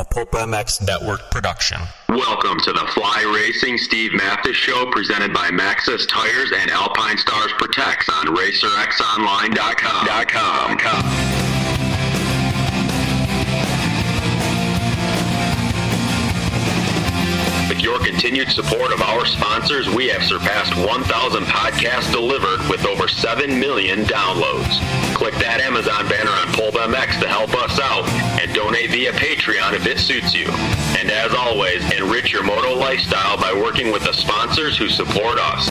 a Pulp MX Network production. Welcome to the Fly Racing Steve Matthes Show presented by Maxxis Tires and Alpinestars Protects on RacerXOnline.com. With your continued support of our sponsors, we have surpassed 1,000 podcasts delivered with over 7 million downloads. Click that Amazon banner on Pulp MX to help us out and donate via Patreon if it suits you. And as always, enrich your moto lifestyle by working with the sponsors who support us.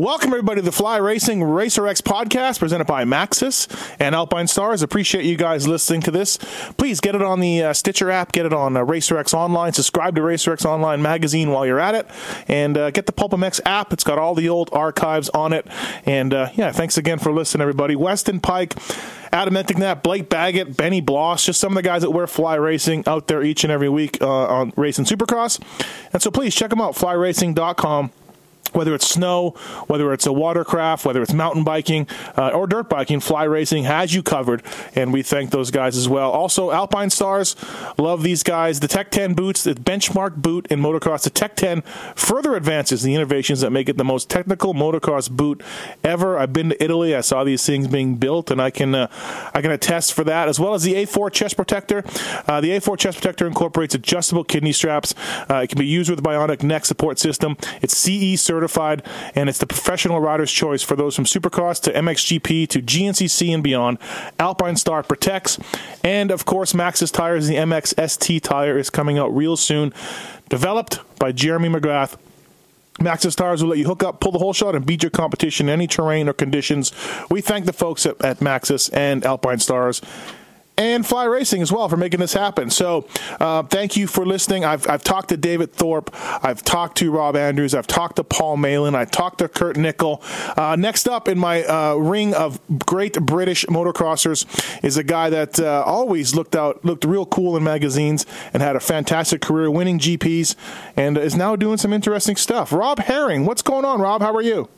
Welcome, everybody, to the Fly Racing Racer X podcast presented by Maxxis and Alpinestars. Appreciate you guys listening to this. Please get it on the uh, Stitcher app, get it on uh, Racer X Online, subscribe to Racer X Online magazine while you're at it, and uh, get the Pulp MX app. It's got all the old archives on it. And uh, yeah, thanks again for listening, everybody. Weston Peick. Adam Enticknap, Blake Baggett, Benny Bloss, just some of the guys that wear Fly Racing out there each and every week uh, on Racing Supercross. And so please check them out, flyracing.com whether it's snow, whether it's a watercraft, whether it's mountain biking uh, or dirt biking, Fly Racing has you covered, and we thank those guys as well. Also, Alpinestars, love these guys. The Tech 10 boots, the benchmark boot in motocross, the Tech 10 further advances the innovations that make it the most technical motocross boot ever. I've been to Italy, I saw these things being built, and I can uh, I can attest for that, as well as the A4 chest protector. Uh, the A4 chest protector incorporates adjustable kidney straps. Uh, it can be used with bionic neck support system. It's CE certified certified, and it's the professional rider's choice for those from Supercross to MXGP to GNCC and beyond. Alpinestar protects, and of course, Maxxis tires. The MX ST tire is coming out real soon, developed by Jeremy McGrath. Maxxis tires will let you hook up, pull the whole shot, and beat your competition in any terrain or conditions. We thank the folks at, at Maxxis and Alpinestars and Fly Racing as well for making this happen. So, uh, thank you for listening. I've, I've talked to David Thorpe. I've talked to Rob Andrews. I've talked to Paul Malin. I talked to Kurt Nicoll. Uh, next up in my uh, ring of great British motocrossers is a guy that uh, always looked out, looked real cool in magazines and had a fantastic career winning GPs and is now doing some interesting stuff. Rob Herring, what's going on, Rob? How are you?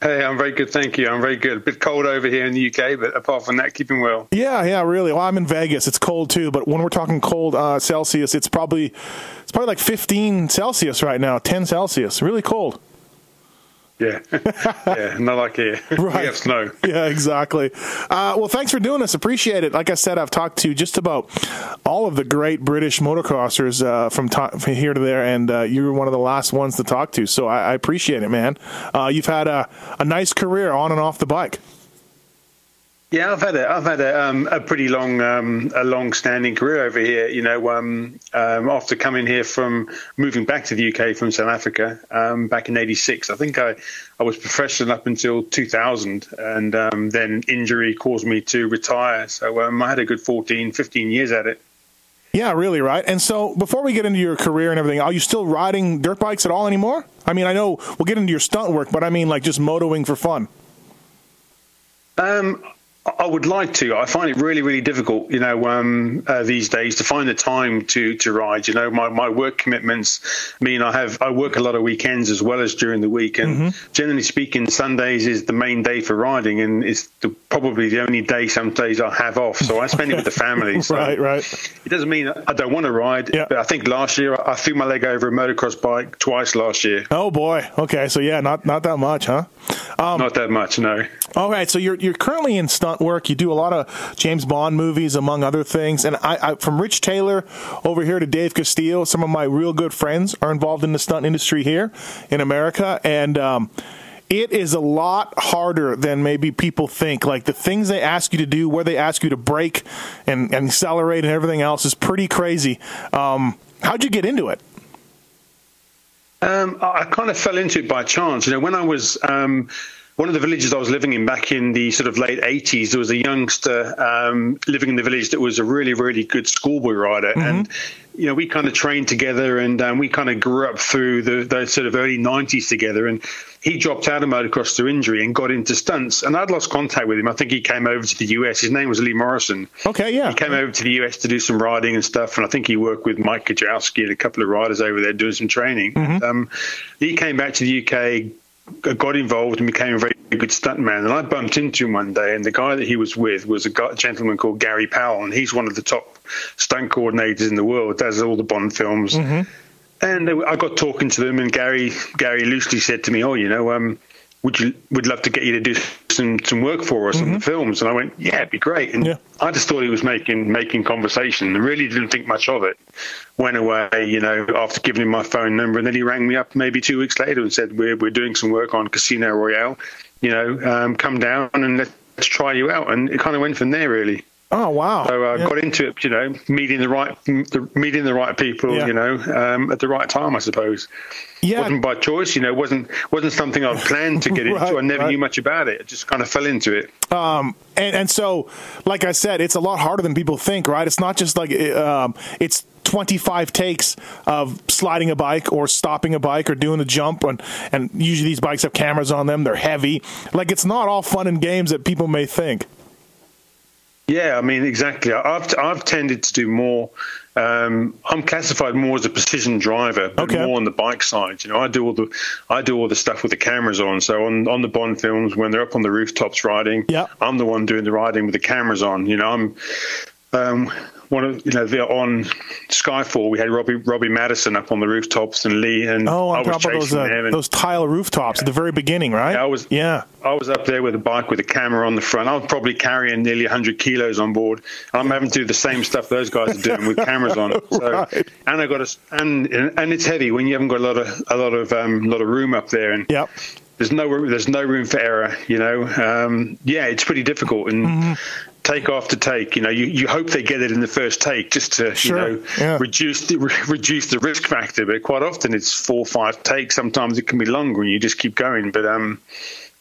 Hey, I'm very good, thank you. I'm very good. A bit cold over here in the UK, but apart from that, keeping well. Yeah, yeah, really. Well, I'm in Vegas. It's cold too, but when we're talking cold uh, Celsius, it's probably it's probably like 15 Celsius right now, 10 Celsius. Really cold. Yeah, yeah, not like here. Right. We have snow. Yeah, exactly. Uh, well, thanks for doing this. Appreciate it. Like I said, I've talked to just about all of the great British motocrossers uh, from, to- from, here to there, and uh, you were one of the last ones to talk to. So I, I appreciate it, man. Uh, you've had a, a nice career on and off the bike. Yeah, I've had a, I've had a, um, a pretty long, um, a long-standing career over here. You know, um, um after coming here from moving back to the UK from South Africa um, back in '86, I think I, I was professional up until 2000, and um, then injury caused me to retire. So I had a good 14, 15 years at it. Yeah, really, right. And so, before we get into your career and everything, are you still riding dirt bikes at all anymore? I mean, I know we'll get into your stunt work, but I mean, like just motoing for fun. Um, I would like to. I find it really, really difficult, you know, um, uh, these days to find the time to to ride. You know, my, my work commitments mean I have I work a lot of weekends as well as during the week, and mm-hmm. generally speaking, Sundays is the main day for riding, and it's the, probably the only day some days I have off. So I spend it with the family. So right, right. It doesn't mean I don't want to ride, yeah. but I think last year I threw my leg over a motocross bike twice last year. Oh boy. Okay, so yeah, not not that much, huh? Um, not that much, no. All right, so you're you're currently in stunt work. You do a lot of James Bond movies, among other things. And I, I, from Rich Taylor over here to Dave Castillo, some of my real good friends are involved in the stunt industry here in America, and. Um, it is a lot harder than maybe people think. Like the things they ask you to do, where they ask you to brake and, and accelerate and everything else is pretty crazy. Um, how'd you get into it? Um, I kind of fell into it by chance. You know, when I was um, one of the villages I was living in back in the sort of late 80s, there was a youngster um, living in the village that was a really, really good schoolboy rider. Mm-hmm. And, you know, we kind of trained together and um, we kind of grew up through the, the sort of early 90s together. And he dropped out of motocross through injury and got into stunts. And I'd lost contact with him. I think he came over to the US. His name was Lee Morrison. Okay, yeah. He came over to the US to do some riding and stuff. And I think he worked with Mike Kiedrowski and a couple of riders over there doing some training. Mm-hmm. Um, he came back to the UK, got involved and became a very good stuntman. And I bumped into him one day, and the guy that he was with was a, guy, a gentleman called Gary Powell, and he's one of the top stunt coordinators in the world. Does all the Bond films. Mm-hmm. And I got talking to them, and Gary Gary loosely said to me, "Oh, you know, um, would you would love to get you to do some some work for us mm-hmm. on the films?" And I went, "Yeah, it'd be great." And yeah. I just thought he was making making conversation, and really didn't think much of it. Went away, you know, after giving him my phone number, and then he rang me up maybe two weeks later and said, "We're we're doing some work on Casino Royale. You know, um, come down and let's try you out." And it kind of went from there, really. Oh wow! So I uh, yeah. got into it, you know, meeting the right, meeting the right people, yeah. you know, um, at the right time, I suppose. Yeah, wasn't by choice, you know, wasn't wasn't something I planned to get right, into. I never right. knew much about it. I just kind of fell into it. Um, and and so, like I said, it's a lot harder than people think, right? It's not just like um, it's 25 takes of sliding a bike or stopping a bike or doing the jump and and usually these bikes have cameras on them they're heavy like it's not all fun and games that people may think yeah, I mean exactly. I've I've tended to do more. Um, I'm classified more as a precision driver, but okay. more on the bike side. You know, I do all the I do all the stuff with the cameras on. So on on the Bond films, when they're up on the rooftops riding, yeah. I'm the one doing the riding with the cameras on. You know, I'm um, one of you know they're on Skyfall. We had Robbie Robbie Madison up on the rooftops and Lee and oh, on I was top of those, uh, and, those tile rooftops yeah. at the very beginning, right? Yeah, I was yeah. I was up there with a bike with a camera on the front. I was probably carrying nearly 100 kilos on board. I'm having to do the same stuff those guys are doing with cameras on. It. So, right. and I got a and and it's heavy when you haven't got a lot of a lot of um, lot of room up there. And yep there's no there's no room for error. You know, um, yeah, it's pretty difficult, and mm-hmm take after take. You know, you, you hope they get it in the first take just to sure. you know yeah. reduce the re- reduce the risk factor. But quite often it's four or five takes. Sometimes it can be longer, and you just keep going. But um,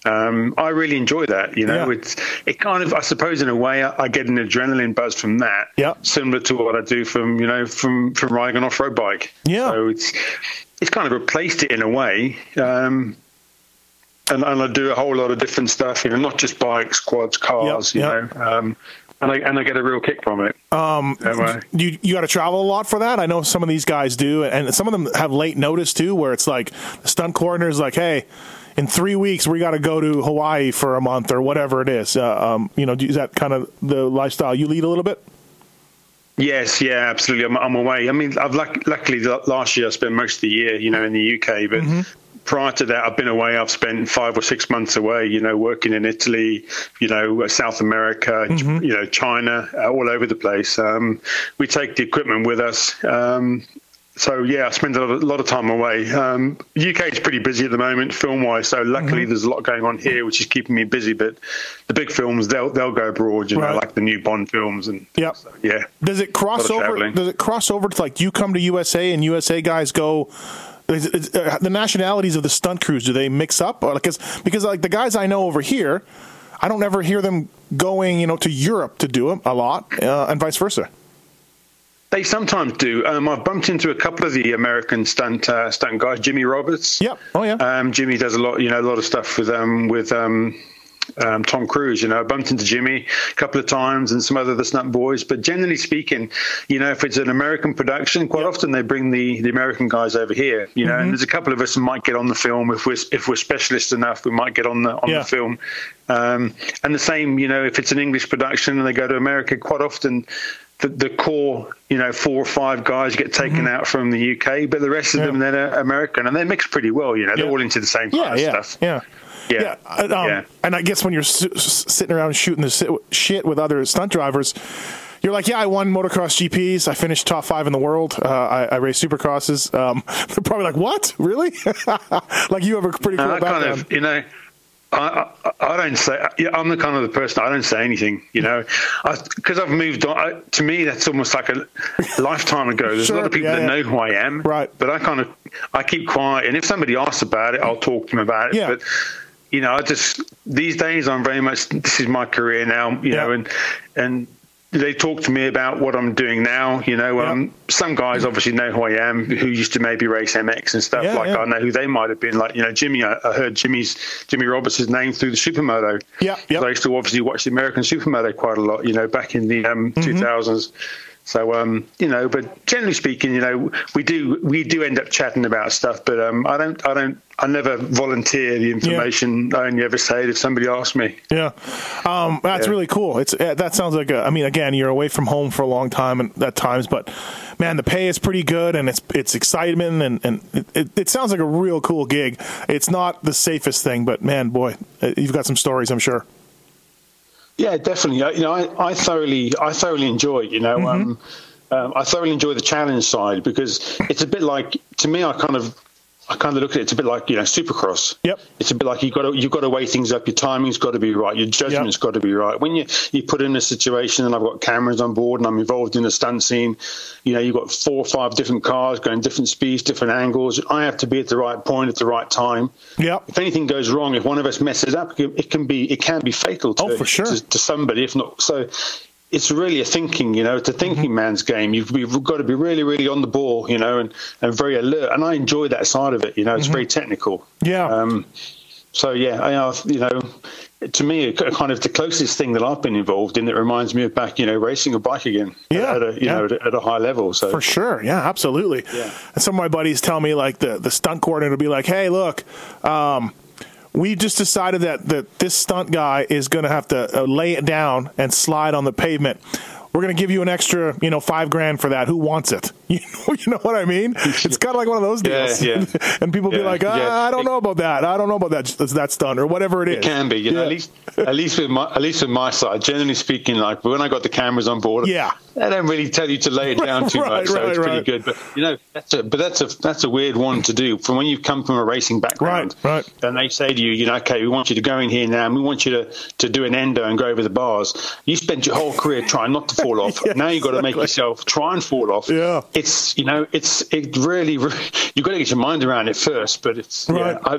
um, I really enjoy that. You know, yeah. it's it kind of I suppose in a way I, I, get an adrenaline buzz from that. Yeah, similar to what I do from you know from from riding an off road bike. Yeah, so it's it's kind of replaced it in a way. Um, and, and I do a whole lot of different stuff. You know, not just bikes, quads, cars. Yep, you yep. know. Um, and I, and I get a real kick from it. Um, you you got to travel a lot for that. I know some of these guys do, and some of them have late notice too, where it's like the stunt coordinator is like, "Hey, in three weeks we got to go to Hawaii for a month or whatever it is." Uh, um, you know, is that kind of the lifestyle you lead a little bit? Yes, yeah, absolutely. I'm, I'm away. I mean, I've luck- luckily last year I spent most of the year, you know, in the UK, but mm-hmm prior to that, I've been away. I've spent five or six months away, you know, working in Italy, you know, South America, mm-hmm. you know, China, uh, all over the place. Um, we take the equipment with us. Um, so yeah, I spend a lot, of, lot of time away. Um, UK is pretty busy at the moment, film wise. So luckily, mm-hmm. there's a lot going on here, which is keeping me busy. But the big films, they'll they'll go abroad, you right. know, like the new Bond films, and yep. So, yeah. Does it cross over? Does it cross over to like you come to USA and USA guys go? Uh, the nationalities of the stunt crews do they mix up? Because because like the guys I know over here, I don't ever hear them going you know to Europe to do it a lot, uh, and vice versa. They sometimes do. Um, I've bumped into a couple of the American stunt uh, stunt guys. Jimmy Roberts. Yep. Oh yeah. Um, Jimmy does a lot, you know, a lot of stuff with um, with um, um, Tom Cruise. You know, I bumped into Jimmy a couple of times and some other the Stunt Boys. But generally speaking, you know, if it's an American production, quite often they bring the, the American guys over here. You know, mm-hmm. and there's a couple of us who might get on the film if we're if we're specialists enough, we might get on the on yeah. the film. Um, and the same, you know, if it's an English production and they go to America, quite often the, the, core, you know, four or five guys get taken mm-hmm. out from the UK, but the rest of yeah. them then are American, and they mix pretty well. You know, they're yeah. all into the same kind yeah, of yeah, stuff. Yeah. Yeah. Yeah. Um, yeah. And I guess when you're sitting around shooting the shit with other stunt drivers, you're like, yeah, I won motocross GPs. I finished top five in the world. Uh, I, I raced supercrosses. Um, they're probably like, what? Really? like you have a pretty cool uh, background. Kind of, you know, I, I, I, don't say. I'm the kind of the person I don't say anything, you know, because I've moved on. I, to me, that's almost like a lifetime ago. There's sure, a lot of people yeah, that yeah. know who I am, right? But I kind of I keep quiet, and if somebody asks about it, I'll talk to them about it. Yeah. But you know, I just these days I'm very much this is my career now, you Yeah. know, and and they talk to me about what I'm doing now. You know, um, some guys obviously know who I am, who used to maybe race MX and stuff. Yeah, like yeah. I know who they might have been. Like you know, Jimmy. I, I heard Jimmy's Jimmy Roberts' name through the Supermoto. Yeah, yeah. I used to obviously watch the American Supermoto quite a lot. You know, back in the um, Mm-hmm. 2000s. So um, you know, but generally speaking, you know, we do we do end up chatting about stuff, but um, I don't I don't I never volunteer the information. I only ever say it if somebody asks me. Yeah, um, that's Yeah. really cool. It's uh, that sounds like a. I mean, again, you're away from home for a long time and at times, but man, the pay is pretty good and it's it's excitement and and it, it, it sounds like a real cool gig. It's not the safest thing, but man, boy, uh, you've got some stories, I'm sure. Yeah, definitely. I- You know, I, I thoroughly, I thoroughly enjoy. You know, Mm-hmm. um, um, I thoroughly enjoy the challenge side because it's a bit like to me. I kind of, I kind of look at it. It's a bit like you know, Supercross. Yep. It's a bit like you got to, you've got to weigh things up. Your timing's got to be right. Your judgment's got to be right. When you you put in a situation and I've got cameras on board and I'm involved in a stunt scene, you know, you've got four or five different cars going different speeds, different angles. I have to be at the right point at the right time Yep. if anything goes wrong, if one of us messes up, it can be it can be fatal to, Oh, for sure. to, to somebody, if not so. It's really a thinking, you know, it's a thinking Mm-hmm. man's game. You've, you've got to be really, really on the ball, you know, and, and very alert. And I enjoy that side of it, you know, it's very technical. Mm-hmm. Yeah. Um, so yeah, I, you know, to me, a kind of the closest thing that I've been involved in that reminds me of back, you know, racing a bike again. Yeah, At a, you yeah. know, at a, at a high level. So For sure, yeah, absolutely. Yeah. And some of my buddies tell me like the the stunt coordinator will be like, "Hey, look, um, we just decided that that this stunt guy is going to have to uh, lay it down and slide on the pavement. We're going to give you an extra, you know, five grand for that. Who wants it? You know, you know what I mean? It's kind of like one of those deals. yeah. and people be like, ah, yeah. I don't know about that. I don't know about that that stunt or whatever it is. It can be, you know, at least at least with my at least with my side. Generally speaking, like when I got the cameras on board, Yeah. they don't really tell you to lay it down too Right, much, so right, it's pretty good. But you know, that's a but that's a that's a weird one to do from when you've come from a racing background. Right, right. And they say to you, you know, okay, we want you to go in here now, and we want you to to do an endo and go over the bars. You spent your whole career trying not to fall off. Yeah, now you've got to make yourself try and fall off. Yeah. It's you know, it's it really, really you've got to get your mind around it first. But it's Right. yeah, I,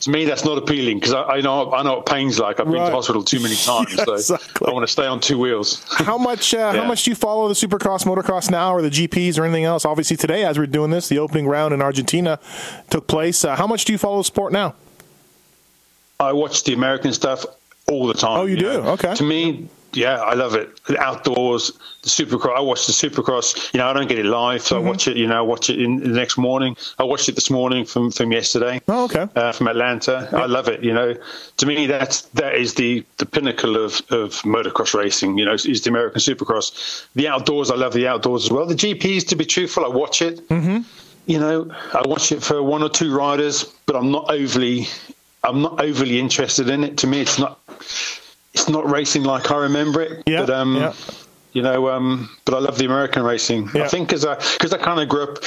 to me that's not appealing because I, I know I know what pain's like. I've been to hospital too many times, Yeah, so exactly. I want to stay on two wheels. How much? Uh, How much do you follow the Supercross, Motocross now, or the GPs, or anything else? Obviously, today as we're doing this, the opening round in Argentina took place. Uh, how much do you follow the sport now? I watch the American stuff all the time. Oh, you do? know. Okay. To me, yeah, I love it. Outdoors, the Supercross. I watch the Supercross. You know, I don't get it live, so Mm-hmm. I watch it. You know, watch it in the next morning. I watched it this morning from from yesterday. Oh, okay. Uh, from Atlanta, I love it. You know, to me, that's that is the the pinnacle of of motocross racing. You know, is the American Supercross. The outdoors, I love the outdoors as well. The GPs, to be truthful, I watch it. Mm-hmm. You know, I watch it for one or two riders, but I'm not overly I'm not overly interested in it. To me, it's not it's not racing like I remember it. Yeah, but um, yeah. you know, um, but I love the American racing. Yeah. I think because I because I kind of grew up.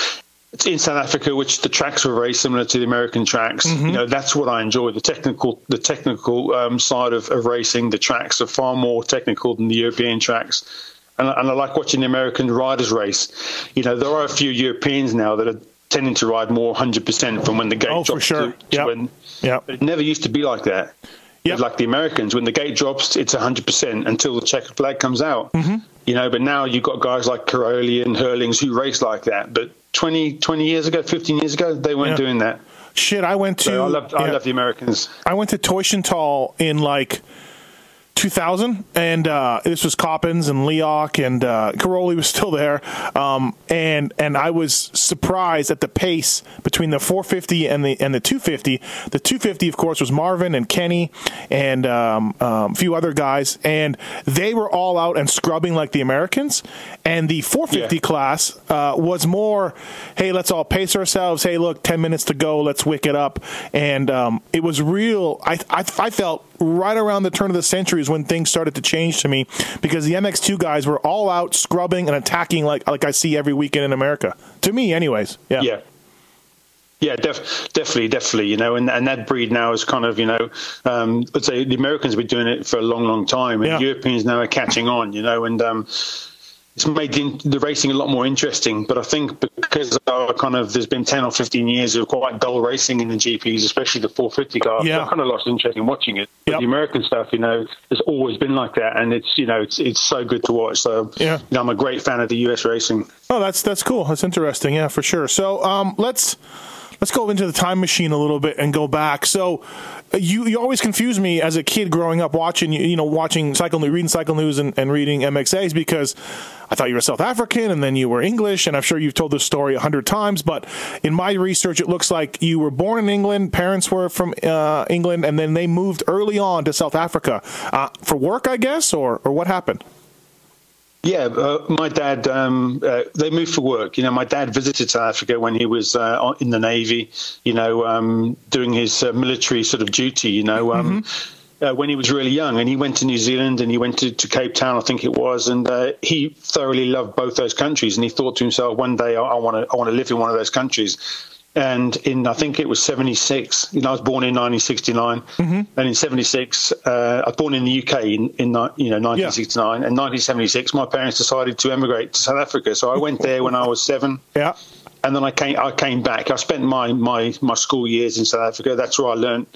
In South Africa, which the tracks were very similar to the American tracks. Mm-hmm. You know, that's what I enjoy. The technical, the technical um, side of, of racing. The tracks are far more technical than the European tracks, and, I- and I like watching the American riders race. You know, there are a few Europeans now that are tending to ride more 100% from when the gate Oh, for drops sure. to, to Yep. when. Yep. But it never used to be like that. Yep. Like the Americans, when the gate drops, it's 100% until the checkered flag comes out. Mm-hmm. You know, but now you've got guys like Cairoli and Herlings who race like that. But 20, 20 years ago, 15 years ago, they weren't Yeah. doing that. Shit, I went to. So I love, I yeah. love the Americans. I went to Teutschenthal in like 2000, and uh, this was Coppins and Leok, and uh, Cairoli was still there. Um, and and I was surprised at the pace between the 450 and the and the 250. The 250, of course, was Marvin and Kenny and um, um, a few other guys, and they were all out and scrubbing like the Americans. And the 450 Yeah. class uh, was more, hey, let's all pace ourselves. Hey, look, 10 minutes to go. Let's wick it up. And um, it was real. I, I, I felt right around the turn of the century is when things started to change to me because the MX2 guys were all out scrubbing and attacking like like I see every weekend in America. To me, anyways. Yeah. Yeah. Yeah, def- definitely, definitely. You know, and, and that breed now is kind of, you know, um, let's say the Americans have been doing it for a long, long time, and Yeah. Europeans now are catching on. You know, and um, it's made the, the, racing a lot more interesting. But I think because of kind of there's been ten or fifteen years of quite dull racing in the GPs, especially the 450 car. Yeah. I kind of lost interest in watching it. Yep. the American stuff, you know, has always been like that, and it's you know it's it's so good to watch. So yeah, you know, I'm a great fan of the US racing. Oh, that's that's cool. That's interesting. Yeah, for sure. So um, let's let's go into the time machine a little bit and go back. So you you always confuse me as a kid growing up watching you know watching cycle news, reading cycle news and, and reading MXAs because I thought you were South African and then you were English and I'm sure you've told this story a hundred times but in my research it looks like you were born in England parents were from uh, England and then they moved early on to South Africa uh, for work I guess or or what happened. Yeah, uh, my dad, um, uh, they moved for work. You know, my dad visited South Africa when he was uh, in the Navy, you know, um, doing his uh, military sort of duty, you know. Um, mm-hmm. Uh, when he was really young, and he went to New Zealand and he went to, to Cape Town, I think it was, and uh, he thoroughly loved both those countries. And he thought to himself, one day I want to I want to live in one of those countries and in I think it was '76. You know, I was born in 1969, mm-hmm. and in '76, uh, I was born in the UK in, in you know 1969, yeah. and 1976, my parents decided to emigrate to South Africa. So I went there when I was seven. Yeah. And then I came. I came back. I spent my my my school years in South Africa. That's where I learned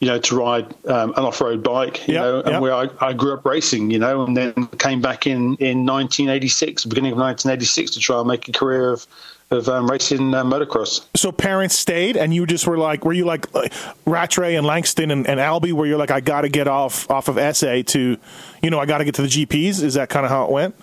you know, to ride um, an off-road bike, you yep, know, and where I, I, grew up racing, you know, and then came back in, in 1986, beginning of 1986, to try and make a career of of um, racing uh, motocross. So parents stayed, and you just were like, were you like uh, Rattray and Langston and, and Albie, where you're like, I got to get off off of SA to, you know, I got to get to the GPs. Is that kind of how it went?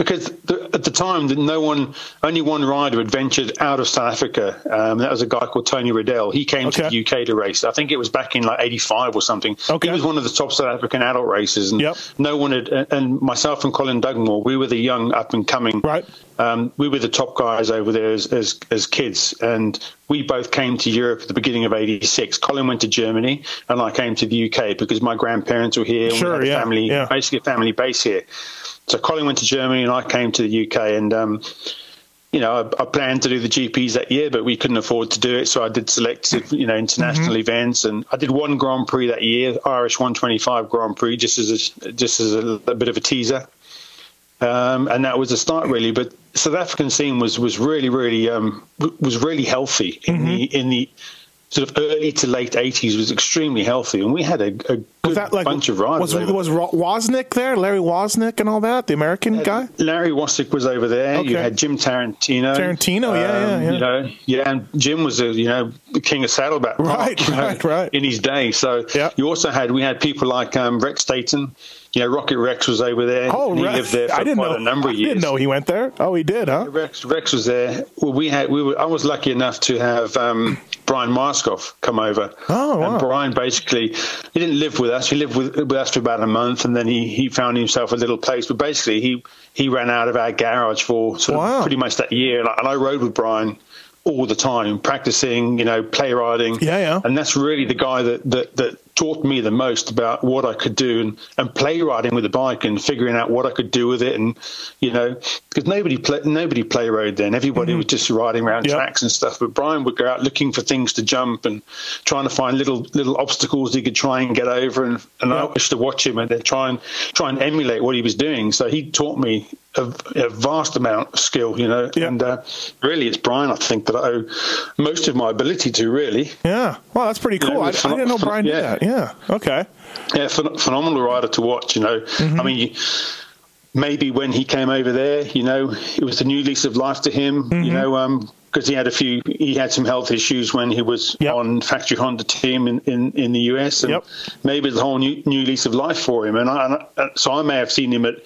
Because the, at the time that no one, only one rider had ventured out of South Africa. Um, that was a guy called Tony Riddell. He came okay. to the UK to race. I think it was back in like '85 or something. Okay. He was one of the top South African adult racers, and yep. no one had. And myself and Colin Dugmore, we were the young up and coming. Right. Um, we were the top guys over there as, as, as kids, and we both came to Europe at the beginning of '86. Colin went to Germany, and I came to the UK because my grandparents were here. Sure, we had a family, yeah. basically a family base here. So Colin went to Germany and I came to the UK and. Um, you know, I, I, planned to do the GPs that year, but we couldn't afford to do it. So I did selective, you know, international mm-hmm. events, and I did one Grand Prix that year, Irish 125 Grand Prix, just as a, just as a, a bit of a teaser. Um, and that was the start, really. But South African scene was was really, really um, was really healthy in mm-hmm. the in the sort of early to late 80s was extremely healthy, and we had a, a good that, like, bunch of riders. Was, was Wozniak there? Larry Wozniak and all that? The American guy? Larry Wozniak was over there. Okay. You had Jim Tarantino. Tarantino, um, yeah, yeah, yeah. You know, yeah, and Jim was, a, you know, the king of saddleback. Right, park, right, know, right. In his day. So yeah. you also had, we had people like um, Rex Staten you know, Rocket Rex was over there. Oh, he lived there for I didn't quite know, a number of years. I didn't know he went there. Oh, he did, huh? Rex Rex was there. Well, we had we were. I was lucky enough to have um, Brian Myerscough come over. Oh, wow. And Brian basically he didn't live with us. He lived with, with us for about a month, and then he he found himself a little place. But basically, he he ran out of our garage for sort wow. of pretty much that year, and I, and I rode with Brian all the time, practicing, you know, playwriting. Yeah, yeah. And that's really the guy that, that, that taught me the most about what I could do and, and playwriting with the bike and figuring out what I could do with it. And, you know, because nobody play, nobody play rode then. Everybody mm-hmm. was just riding around yep. tracks and stuff. But Brian would go out looking for things to jump and trying to find little little obstacles he could try and get over. And, and yep. I used to watch him and then try and try and emulate what he was doing. So he taught me a, a vast amount of skill, you know. Yep. And uh, really, it's Brian, I think, that I owe most of my ability to, really. Yeah. Well, that's pretty cool. You know, I, I, didn't know Brian yeah. did that. Yeah. Okay. Yeah, phenomenal rider to watch. You know, mm-hmm. I mean. You, maybe when he came over there, you know, it was a new lease of life to him. Mm-hmm. You know, um, because he had a few, he had some health issues when he was yep. on factory Honda team in, in, in the US, and yep. maybe the whole new, new lease of life for him. And, I, and so I may have seen him at,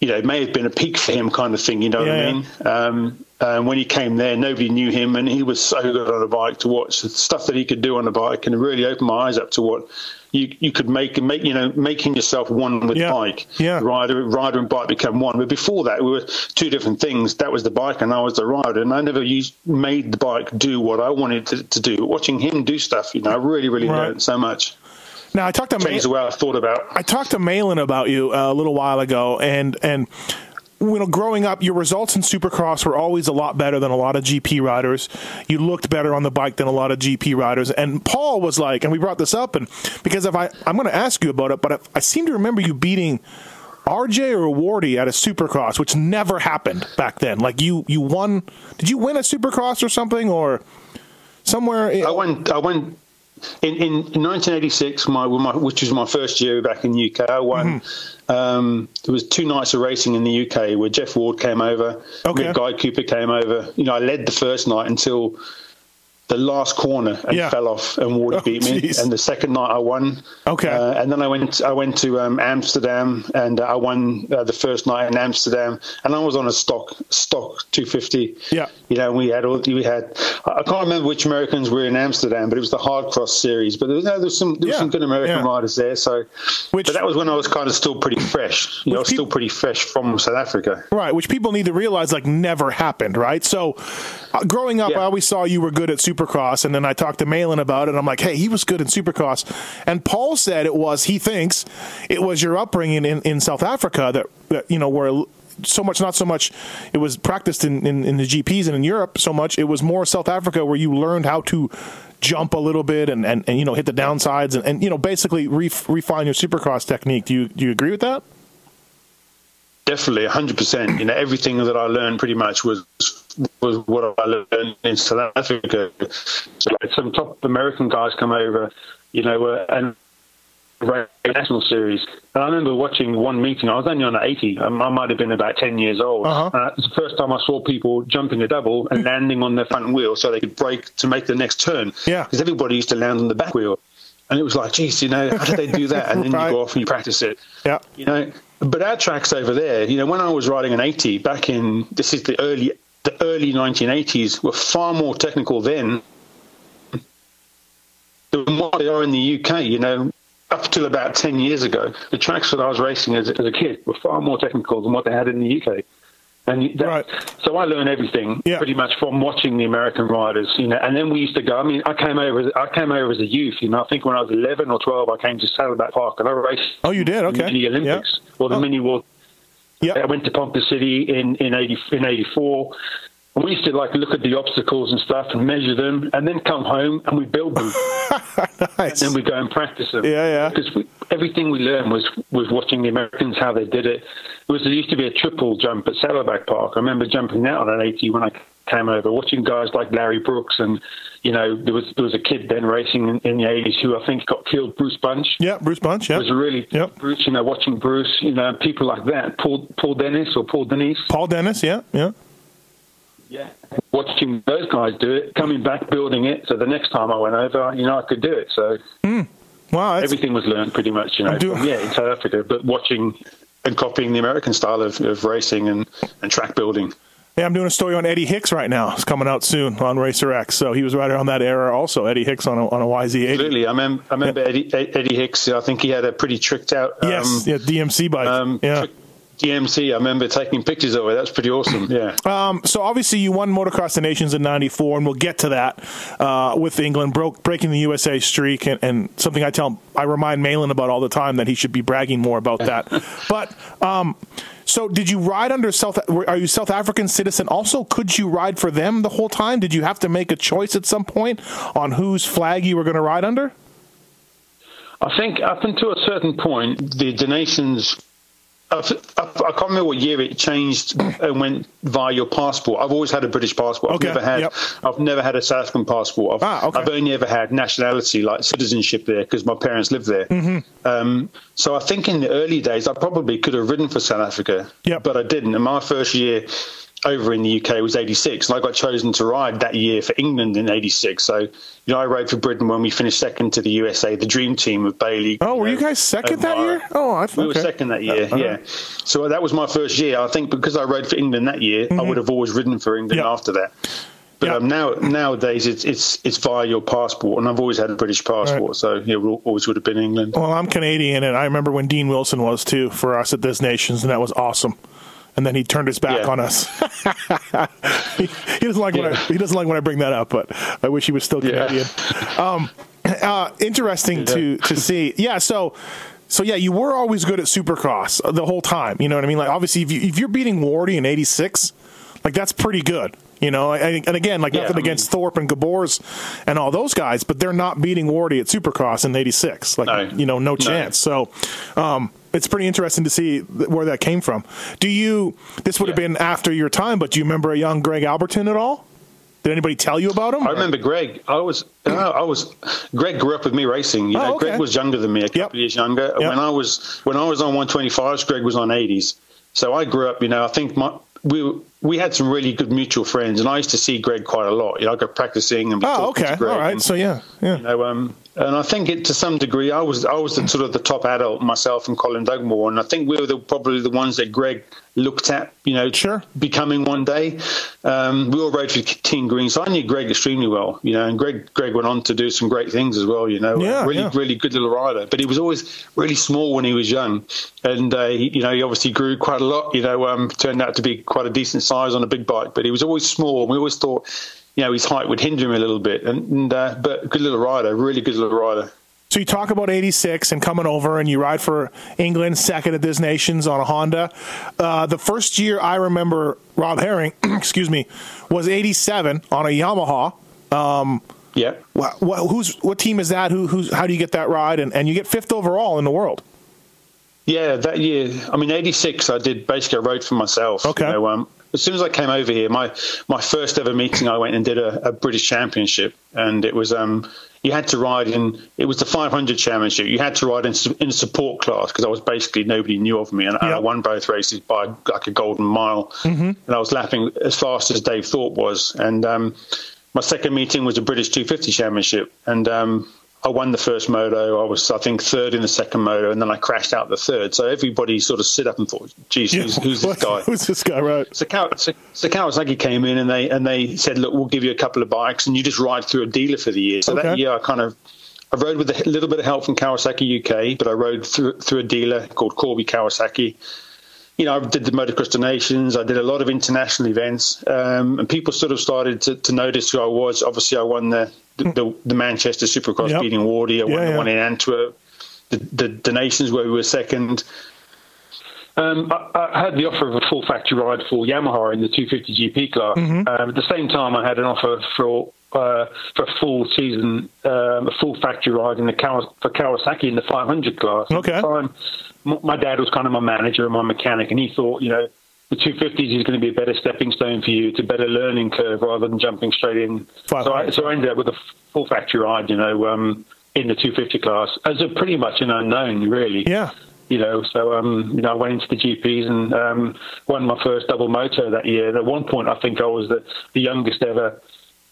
you know, it may have been a peak for him, kind of thing. You know yeah, what I mean? Um, um, when he came there, nobody knew him, and he was so good on a bike to watch the stuff that he could do on a bike, and it really opened my eyes up to what you you could make and make you know making yourself one with yeah. bike. Yeah. Rider rider and bike become one. But before that, we were two different things. That was the bike, and I was the rider, and I never used made the bike do what I wanted to, to do. Watching him do stuff, you know, I really really right. learned so much. Now I talked to changed the way I thought about. I talked to Malin about you uh, a little while ago, and and you know, growing up, your results in Supercross were always a lot better than a lot of GP riders. You looked better on the bike than a lot of GP riders. And Paul was like, and we brought this up, and because if I, I'm going to ask you about it, but I, I seem to remember you beating RJ or Wardy at a Supercross, which never happened back then. Like you, you won. Did you win a Supercross or something, or somewhere? I went. I went in, in 1986, my, my, which was my first year back in the UK. I won. Mm-hmm. Um, there was two nights of racing in the UK where Jeff Ward came over, okay. Guy Cooper came over. You know, I led the first night until the last corner and yeah. fell off, and Ward oh, beat me. Geez. And the second night I won. Okay. Uh, and then I went. I went to um, Amsterdam, and uh, I won uh, the first night in Amsterdam, and I was on a stock stock 250. Yeah. You know, we had all we had. I can't remember which Americans were in Amsterdam, but it was the hard cross series. But there was, there was some there was yeah. some good American yeah. riders there. So, which, but that was when I was kind of still pretty fresh. You know, still pretty fresh from South Africa. Right. Which people need to realize like never happened. Right. So, uh, growing up, I always saw you were good at Supercross, and then I talked to Malin about it. I'm like, hey, he was good in Supercross, and Paul said it was. He thinks it was your upbringing in, in South Africa that, that you know where so much not so much it was practiced in, in, in, the GPs and in Europe so much it was more South Africa where you learned how to jump a little bit and, and, and you know hit the downsides and, and you know basically ref, refine your supercross technique do you do you agree with that definitely 100% you know everything that I learned pretty much was was what I learned in South Africa. So like some top American guys come over, you know, uh, and national series. And I remember watching one meeting. I was only on 80. I might have been about 10 years old. Uh-huh. Uh, it was the first time I saw people jumping a double and landing on their front wheel so they could brake to make the next turn. Yeah. Because everybody used to land on the back wheel. And it was like, geez, you know, how did they do that? And then right. you go off and you practice it. Yeah. You know, but our tracks over there, you know, when I was riding an 80 back in, this is the early the early 1980s were far more technical then than what they are in the UK. You know, up till about 10 years ago, the tracks that I was racing as, as a kid were far more technical than what they had in the UK. And that, right. so I learned everything yeah. pretty much from watching the American riders, you know. And then we used to go. I mean, I came over. I came over as a youth, you know. I think when I was eleven or twelve, I came to Saddleback Park and I raced. Oh, you did? Okay. The Olympics yeah. or the oh. mini World Yep. I went to Ponca City in in eighty in eighty four. We used to like look at the obstacles and stuff and measure them, and then come home and we build them. nice. And then we go and practice them. Yeah, yeah. Because we, everything we learned was was watching the Americans how they did it. It was there used to be a triple jump at Saddleback Park. I remember jumping out on an eighty when I came over, watching guys like Larry Brooks and you know there was there was a kid then racing in, in the eighties who I think got killed, Bruce Bunch. Yeah, Bruce Bunch. Yeah, it was really yep. Bruce. You know, watching Bruce, you know, people like that, Paul Paul Dennis or Paul Denise. Paul Dennis. Yeah, yeah. Yeah, watching those guys do it, coming back, building it. So the next time I went over, you know, I could do it. So mm. wow, everything was learned pretty much, you know, doing... from, yeah, in South Africa, but watching and copying the American style of, of racing and, and track building. Yeah, I'm doing a story on Eddie Hicks right now. It's coming out soon on Racer X. So he was right around that era also. Eddie Hicks on a, on a YZ80. Absolutely. I remember, I remember yeah. Eddie, Eddie Hicks. I think he had a pretty tricked out. Um, yes, yeah, DMC bike. Um, yeah. DMC. I remember taking pictures of it. That's pretty awesome. Yeah. Um, so obviously you won Motocross des Nations in '94, and we'll get to that uh, with England broke breaking the USA streak, and, and, something I tell I remind Malin about all the time that he should be bragging more about that. but um, so, did you ride under South? Are you South African citizen? Also, could you ride for them the whole time? Did you have to make a choice at some point on whose flag you were going to ride under? I think up until a certain point, the donations I can't remember what year it changed and went via your passport. I've always had a British passport. I've okay. never had. Yep. I've never had a South African passport. I've, ah, okay. I've only ever had nationality, like citizenship, there because my parents lived there. Mm-hmm. Um, so I think in the early days, I probably could have ridden for South Africa, yep. but I didn't. And my first year over in the UK was 86, and I got chosen to ride that year for England in 86. So, you know, I rode for Britain when we finished second to the USA, the dream team of Bailey. Oh, were you, know, you guys second that year? Oh, I we were second that year. Uh-huh. Yeah. So that was my first year. I think because I rode for England that year, mm-hmm. I would have always ridden for England yep. after that. But yep. um, now nowadays it's it's it's via your passport, and I've always had a British passport, right. so yeah, always would have been England. Well, I'm Canadian, and I remember when Dean Wilson was too for us at Des Nations, and that was awesome and then he turned his back yeah. on us. he, he, doesn't like yeah. when I, he doesn't like when I bring that up, but I wish he was still Canadian. Yeah. Um, uh, interesting to to see. Yeah, so so yeah, you were always good at Supercross the whole time. You know what I mean? Like obviously, if, you, if you're beating Wardy in '86, like that's pretty good. You know, and, and again, like yeah, nothing I mean, against Thorpe and Geboers and all those guys, but they're not beating Wardy at Supercross in '86. Like, no, you know, no chance. No. So, um, it's pretty interesting to see where that came from. Do you? This would have been after your time, but do you remember a young Greg Albertyn at all? Did anybody tell you about him? I remember Greg. I was, I was. Greg grew up with me racing. You Oh, know, okay. Greg was younger than me, a couple Yep. years younger. Yep. When I was, when I was on 125s, Greg was on 80s. So I grew up. You know, I think my we we had some really good mutual friends, and I used to see Greg quite a lot. You know, I go practicing and Oh, okay. to Greg All right. and- So yeah, yeah. you know, um, and I think it to some degree, I was I was the sort of the top adult myself and Colin Dugmore, and I think we were the, probably the ones that Greg looked at, you know, Sure. becoming one day. Um, we all rode for Team Green, so I knew Greg extremely well, you know, and Greg Greg went on to do some great things as well, you know, Yeah, really yeah. really good little rider, but he was always really small when he was young, and uh, he, you know, he obviously grew quite a lot, you know, um, turned out to be quite a decent size on a big bike, but he was always small. And We always thought. You know, his height would hinder him a little bit, and, and uh, but good little rider, really good little rider. So you talk about '86 and coming over, and you ride for England, second at des Nations on a Honda. Uh, the first year I remember Rob Herring, excuse me, was '87 on a Yamaha. Um, Yeah. what, what, who's what team is that? Who who's how do you get that ride? And, and you get fifth overall in the world. Yeah, that year. I mean, '86. I did basically. I rode for myself. Okay. You know, um, as soon as I came over here, my my first ever meeting, I went and did a, a British Championship, and it was um, you had to ride in. It was the 500 Championship. You had to ride in, in a support class because I was basically nobody knew of me, and, and I won both races by like a golden mile, and I was lapping as fast as Dave Thorpe was, and um, my second meeting was the British 250 Championship, and um, I won the first moto. I was, I think, third in the second moto, and then I crashed out the third. So everybody sort of sit up and thought, "Geez, who's, who's this guy?" Who's this guy? Right. So, so, so Kawasaki came in and they and they said, "Look, we'll give you a couple of bikes, and you just ride through a dealer for the year." So Okay. that year, I kind of I rode with a little bit of help from Kawasaki UK, but I rode through through a dealer called Corby Kawasaki. You know, I did the Motocross des Nations. I did a lot of international events, um, and people sort of started to, to notice who I was. Obviously, I won the the, the, the Manchester Supercross Yep. beating Wardy. I won Yeah, the yeah. one in Antwerp, the, the the Nations where we were second. Um, I, I had the offer of a full factory ride for Yamaha in the 250 GP class. Mm-hmm. Um, at the same time, I had an offer for uh, for a full season, um, a full factory ride in the Kawas- for Kawasaki in the 500 class. Okay. At the time, m- my dad was kind of my manager and my mechanic, and he thought, you know, the 250s is going to be a better stepping stone for you. It's a better learning curve rather than jumping straight in. So I, so I ended up with a full factory ride, you know, um, in the 250 class as a pretty much an unknown, really Yeah. you know, so um, you know, I went into the GPs and um, won my first double moto that year. And at one point, I think I was the, the youngest ever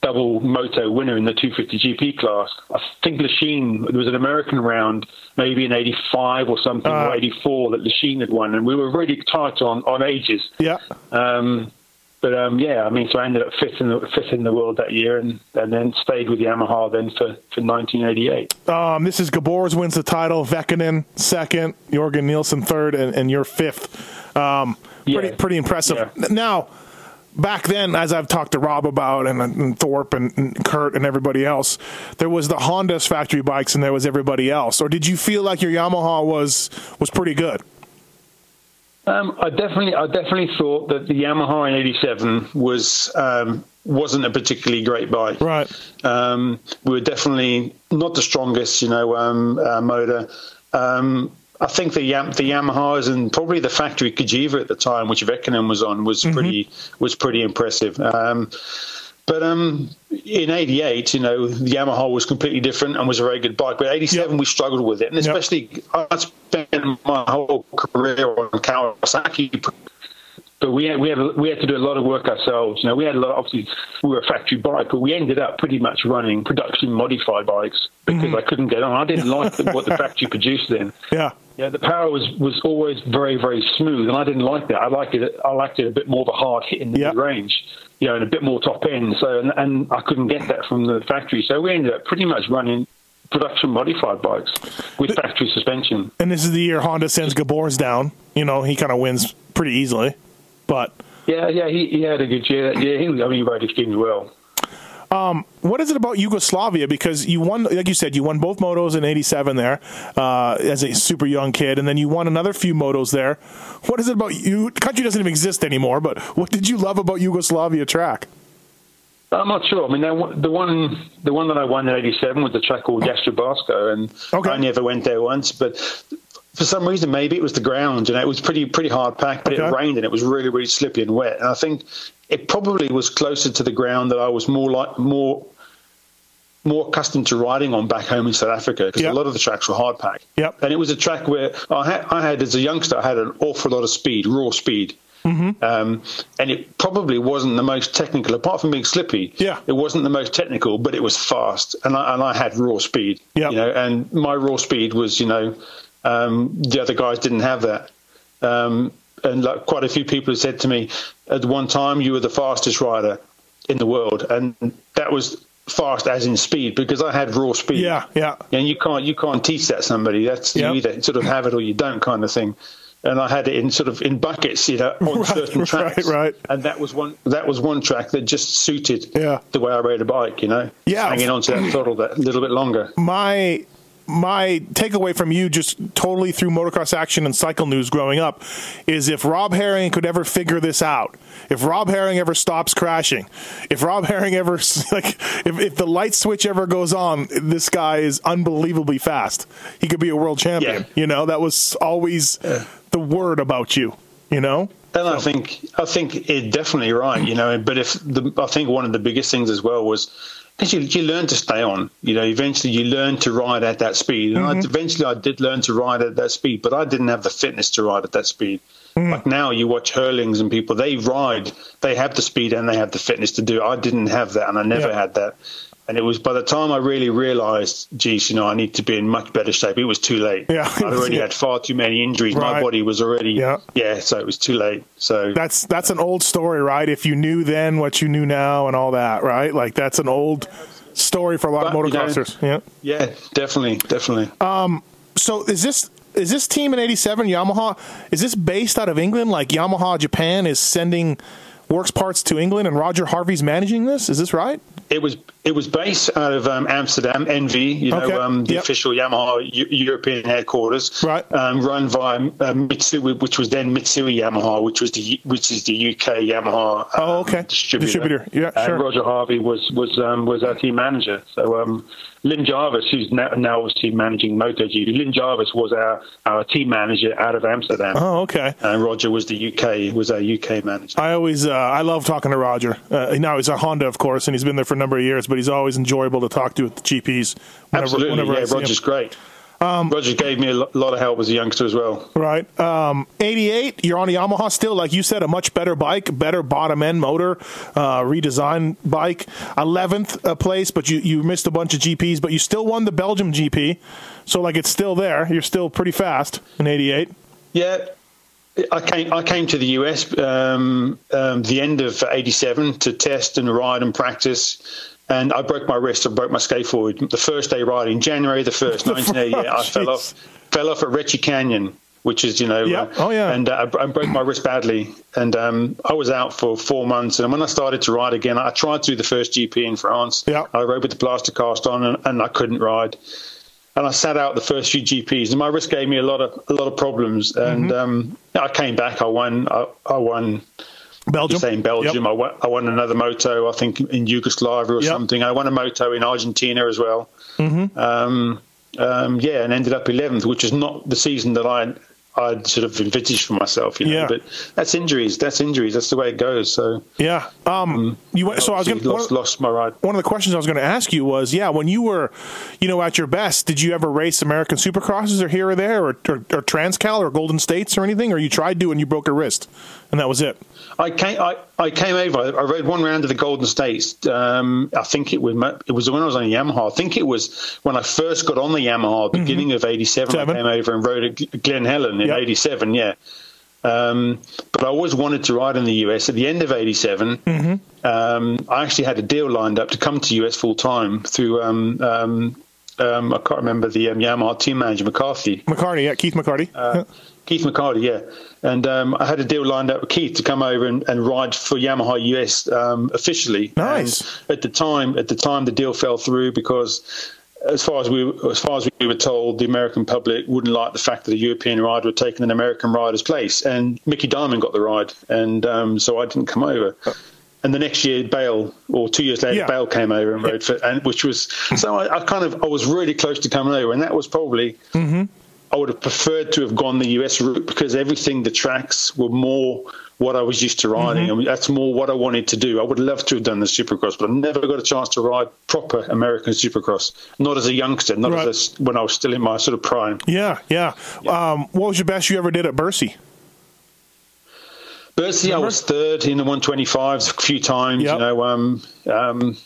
double moto winner in the 250 GP class. I think Lachine, there was an American round, maybe in 85 or something, Uh. or 84 that Lachine had won, and we were really tight on, on ages. Yeah. Um, but um, yeah, I mean, so I ended up fifth in the fifth in the world that year, and, and then stayed with Yamaha then for, for 1988. Um, this is Geboers wins the title, Vehkonen second, Jorgen Nielsen third, and, and you're fifth. Um, pretty Yeah. pretty impressive. Yeah. Now, back then, as I've talked to Rob about, and, and Thorpe and, and Kurt and everybody else, there was the Honda's factory bikes, and there was everybody else. Or did you feel like your Yamaha was was pretty good? Um, I definitely, I definitely thought that the Yamaha in '87 was um, wasn't a particularly great bike. Right. Um, we were definitely not the strongest, you know, um, uh, motor. Um, I think the Yam- the Yamahas and probably the factory Cagiva at the time, which Vehkonen was on, was pretty was pretty impressive. Um, but um, in '88, you know, the Yamaha was completely different and was a very good bike. But '87, Yep. we struggled with it, and Yep. especially I spent my whole career on Kawasaki. But we had, we had we had to do a lot of work ourselves. You know, we had a lot. Of obviously, we were a factory bike, but we ended up pretty much running production modified bikes because I couldn't get on. I didn't like the, what the factory produced then. Yeah. Yeah, the power was, was always very very smooth, and I didn't like that. I liked it. I liked it a bit more of a hard hit in the Yeah. range, you know, and a bit more top end. So, and, and I couldn't get that from the factory. So we ended up pretty much running production modified bikes with factory suspension. And this is the year Honda sends Geboers down. You know, he kind of wins pretty easily, but. Yeah, yeah, he, he had a good year. Yeah, he, I mean, he rode extremely well. What is it about Yugoslavia? Because you won, like you said, you won both motos in '87 there uh, as a super young kid, and then you won another few motos there. What is it about you? The country doesn't even exist anymore, but what did you love about Yugoslavia track? I'm not sure. I mean, the one the one that I won in '87 was the track called Jastrebarsko, and Okay. I never went there once. But for some reason, maybe it was the ground. You know, it was pretty pretty hard packed, but Okay. it rained and it was really really slippy and wet. And I think it probably was closer to the ground that I was more like more more accustomed to riding on back home in South Africa because Yep. a lot of the tracks were hard packed. Yep. And it was a track where I had, I had as a youngster, I had an awful lot of speed, raw speed. Mm-hmm. Um, and it probably wasn't the most technical, apart from being slippy. Yeah. it wasn't the most technical, but it was fast, and I, and I had raw speed. Yep. you know, and my raw speed was, you know, um, the other guys didn't have that. Um, and like quite a few people have said to me, at one time you were the fastest rider in the world, and that was fast as in speed because I had raw speed. Yeah, yeah. And you can't you can't teach that somebody. That's Yep. you either sort of have it or you don't kind of thing. And I had it in sort of in buckets, you know, on Right, certain right, tracks. right. And that was one that was one track that just suited Yeah. the way I rode a bike, you know. Yeah. Hanging on to that throttle that little bit longer. my my takeaway from you just totally through motocross action and cycle news growing up is if Rob Herring could ever figure this out, if Rob Herring ever stops crashing, if Rob Herring ever like if, if the light switch ever goes on, this guy is unbelievably fast. He could be a world champion. Yeah. You know, that was always the word about you, you know? And I think I think it's definitely right, you know. But if the, I think one of the biggest things as well was because you, you learn to stay on. You know, eventually you learn to ride at that speed, and I, mm-hmm. eventually I did learn to ride at that speed, but I didn't have the fitness to ride at that speed. Mm. Like now, you watch Herlings and people they ride, they have the speed and they have the fitness to do. I didn't have that, and I never Yeah. had that. And it was by the time I really realised, geez, you know, I need to be in much better shape. It was too late. Yeah. I'd already Yeah. had far too many injuries. Right. My body was already, Yeah. yeah. So it was too late. So That's that's an old story, right? If you knew then what you knew now and all that, right? Like that's an old story for a lot of But, you know- motocrossers. yeah. Yeah, definitely, definitely. Um, so is this is this team in 87 yamaha is this based out of england like yamaha japan is sending works parts to england and roger harvey's managing this is this right it was it was based out of um, Amsterdam, NV, you know, Okay. um, the Yep. official Yamaha U- European headquarters, Right. Um, run by um, Mitsui, which was then Mitsui Yamaha, which was the which is the UK Yamaha. um, Oh, okay. distributor. Distributor. Yeah, and sure. Roger Harvey was was um, was our team manager. So um, Lin Jarvis, who's now, now team managing MotoGP, Lin Jarvis was our, our team manager out of Amsterdam. oh okay And Roger was the UK was our UK manager. i always uh, i love talking to roger uh, now he's a honda of course and he's been there for a number of years but he's always enjoyable to talk to at the gps whenever, Absolutely, whenever I yeah. see him. Roger's great. Roger gave me a lot of help as a youngster as well. Right. Um, 88, you're on a Yamaha still. Like you said, a much better bike, better bottom end motor, uh, redesigned bike. 11th uh, place, but you, you missed a bunch of GPs, but you still won the Belgium GP. So, like, it's still there. You're still pretty fast in 88. Yeah, I came. I came to the US um, um, the end of '87 to test and ride and practice. And I broke my wrist. I broke my scaphoid the first day riding, January the first, 1988. I fell off, fell off at Ritchie Canyon, which is you know, Yeah. uh, Oh, yeah. and uh, I, I broke my wrist badly, and um, I was out for four months. And when I started to ride again, I tried to do the first GP in France. Yeah. I rode with the plaster cast on, and, and I couldn't ride and I sat out the first few GPs, and my wrist gave me a lot of a lot of problems. And Mm-hmm. um, I came back. I won. I, I won. Belgium. Say in Belgium, Yep. I, won, I won another moto. I think in Yugoslavia or Yep. something. I won a moto in Argentina as well. Mm-hmm. Um, um, yeah, and ended up 11th, which is not the season that I I'd sort of envisaged for myself. You know, Yeah. but that's injuries. That's injuries. That's the way it goes. So Yeah. Um, you went, so I was gonna, lost, lost my ride. one of the questions I was going to ask you was, yeah, when you were, you know, at your best, did you ever race American Supercrosses or here or there, or, or, or Transcal or Golden States or anything, or you tried to and you broke a wrist, and that was it? I can't. I, I came over. I rode one round of the Golden States. Um, I think it was. It was when I was on a Yamaha. I think it was when I first got on the Yamaha, beginning of '87. I came over and rode at Glen Helen in Yep. '87. Yeah. Um, but I always wanted to ride in the US. At the end of '87, um, I actually had a deal lined up to come to US full time through. Um, um, um, I can't remember the um, Yamaha team manager McCarthy. McCarthy, yeah, Keith McCarthy. Uh, Keith McCarthy, yeah. And um, I had a deal lined up with Keith to come over and, and ride for Yamaha US um, officially. Nice. And at the time, at the time, the deal fell through because, as far as we as far as we were told, the American public wouldn't like the fact that a European rider had taken an American rider's place, and Micky Dymond got the ride, and um, so I didn't come over. And the next year, Bayle, or two years later, Yeah. Bayle came over and rode for, and which was so I, I kind of I was really close to coming over, and that was probably I would have preferred to have gone the US route because everything, the tracks were more what I was used to riding. Mm-hmm. and that's more what I wanted to do. I would love to have done the Supercross, but I never got a chance to ride proper American Supercross. Not as a youngster, not Right. as a, when I was still in my sort of prime. Yeah, yeah. Um, what was your best you ever did at Bercy? Bercy, I was third in the 125s a few times. Yep. You know, um, um,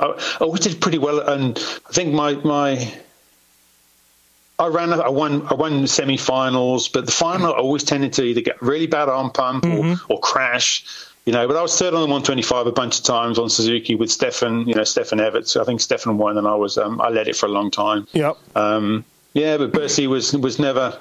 I, I always did pretty well, and I think my my I ran, I won, I won semi-finals, but the final I always tended to either get really bad arm pump or, or crash. You know, but I was third on the 125 a bunch of times on Suzuki with Stefan, you know, Stefan Everts. I think Stefan won, and I was, um, I led it for a long time. Yep. Um, yeah, but Bercy was was never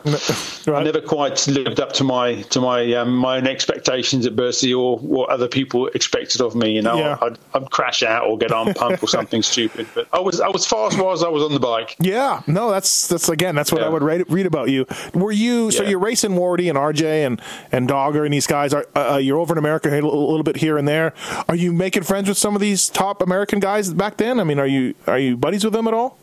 Right. never quite lived up to my to my um, my own expectations at Bercy or what other people expected of me. You know, Yeah. I'd, I'd crash out or get on pump or something stupid. But I was I was fast as I was on the bike. Yeah, no, that's that's again, that's what I would read, read about you. Were you so Yeah. you're racing Wardy and RJ and and Dogger and these guys? Are uh, you're over in America a little, little bit here and there? Are you making friends with some of these top American guys back then? I mean, are you are you buddies with them at all?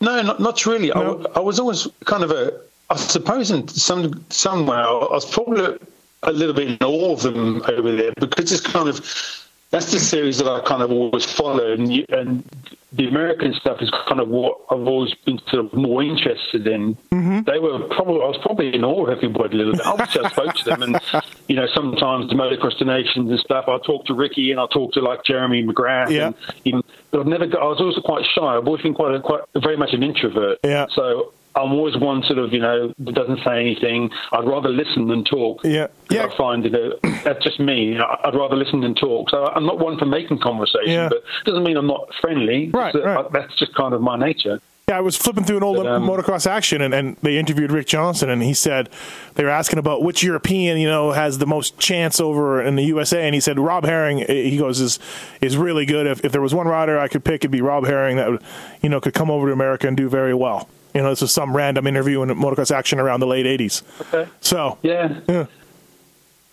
No, not, not really. I No? I I, was always kind of a, I suppose in some somewhere I was probably a little bit in awe of them over there because it's kind of that's the series that I kind of always followed, and, and the American stuff is kind of what I've always been sort of more interested in. Mm-hmm. They were probably I was probably in awe of everybody a little bit. Obviously, I spoke to them, and you know sometimes the motocross nations and stuff. I talked to Ricky and I talked to like Jeremy McGrath, Yeah. and even but I've never got. I was also quite shy. I've always been quite a, quite very much an introvert. Yeah. So I'm always one sort of you know that doesn't say anything. I'd rather listen than talk. Yeah. Yeah. I find you know that's just me. I'd rather listen than talk. So I'm not one for making conversation, Yeah. but it doesn't mean I'm not friendly. Right, uh, right. That's just kind of my nature. Yeah, I was flipping through an old But, um, motocross action, and, and they interviewed Rick Johnson, and he said they were asking about which European, you know, has the most chance over in the USA, and he said Rob Herring. eh, He goes is is really good. If if there was one rider I could pick, it'd be Rob Herring that would, you know, could come over to America and do very well. You know, this was some random interview in motocross action around the late '80s. Okay. So Yeah. yeah,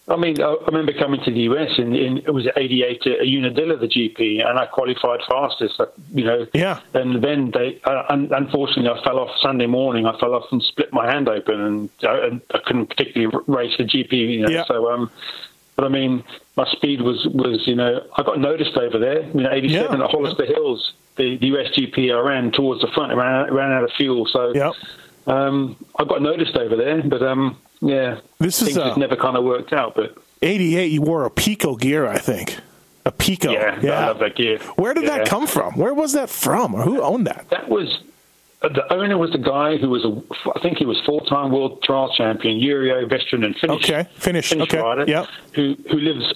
I mean, I I remember coming to the US in, in it was '88 at Unadilla, the GP, and I qualified fastest. uh, You know, Yeah. And then they, uh, un- unfortunately, I fell off Sunday morning. I fell off and split my hand open, and, uh, and I couldn't particularly race the GP. You know, Yeah. so um, but I mean, my speed was was you know I got noticed over there. You know, '87 Yeah. at Hollister Hills, the, the US GP I ran towards the front, it ran out, ran out of fuel, so Yep. um, I got noticed over there, but um, yeah, This is, uh, just never kind of worked out. But '88. You wore a Pico gear, I think. A Pico. yeah, I love that gear. Where did Yeah. that come from? Where was that from? Or who owned that? That was uh, the owner was the guy who was a, I think he was four-time world trial champion, Yrjö Vesterinen and Finnish. Okay, Finnish, okay, rider. yep. Who who lives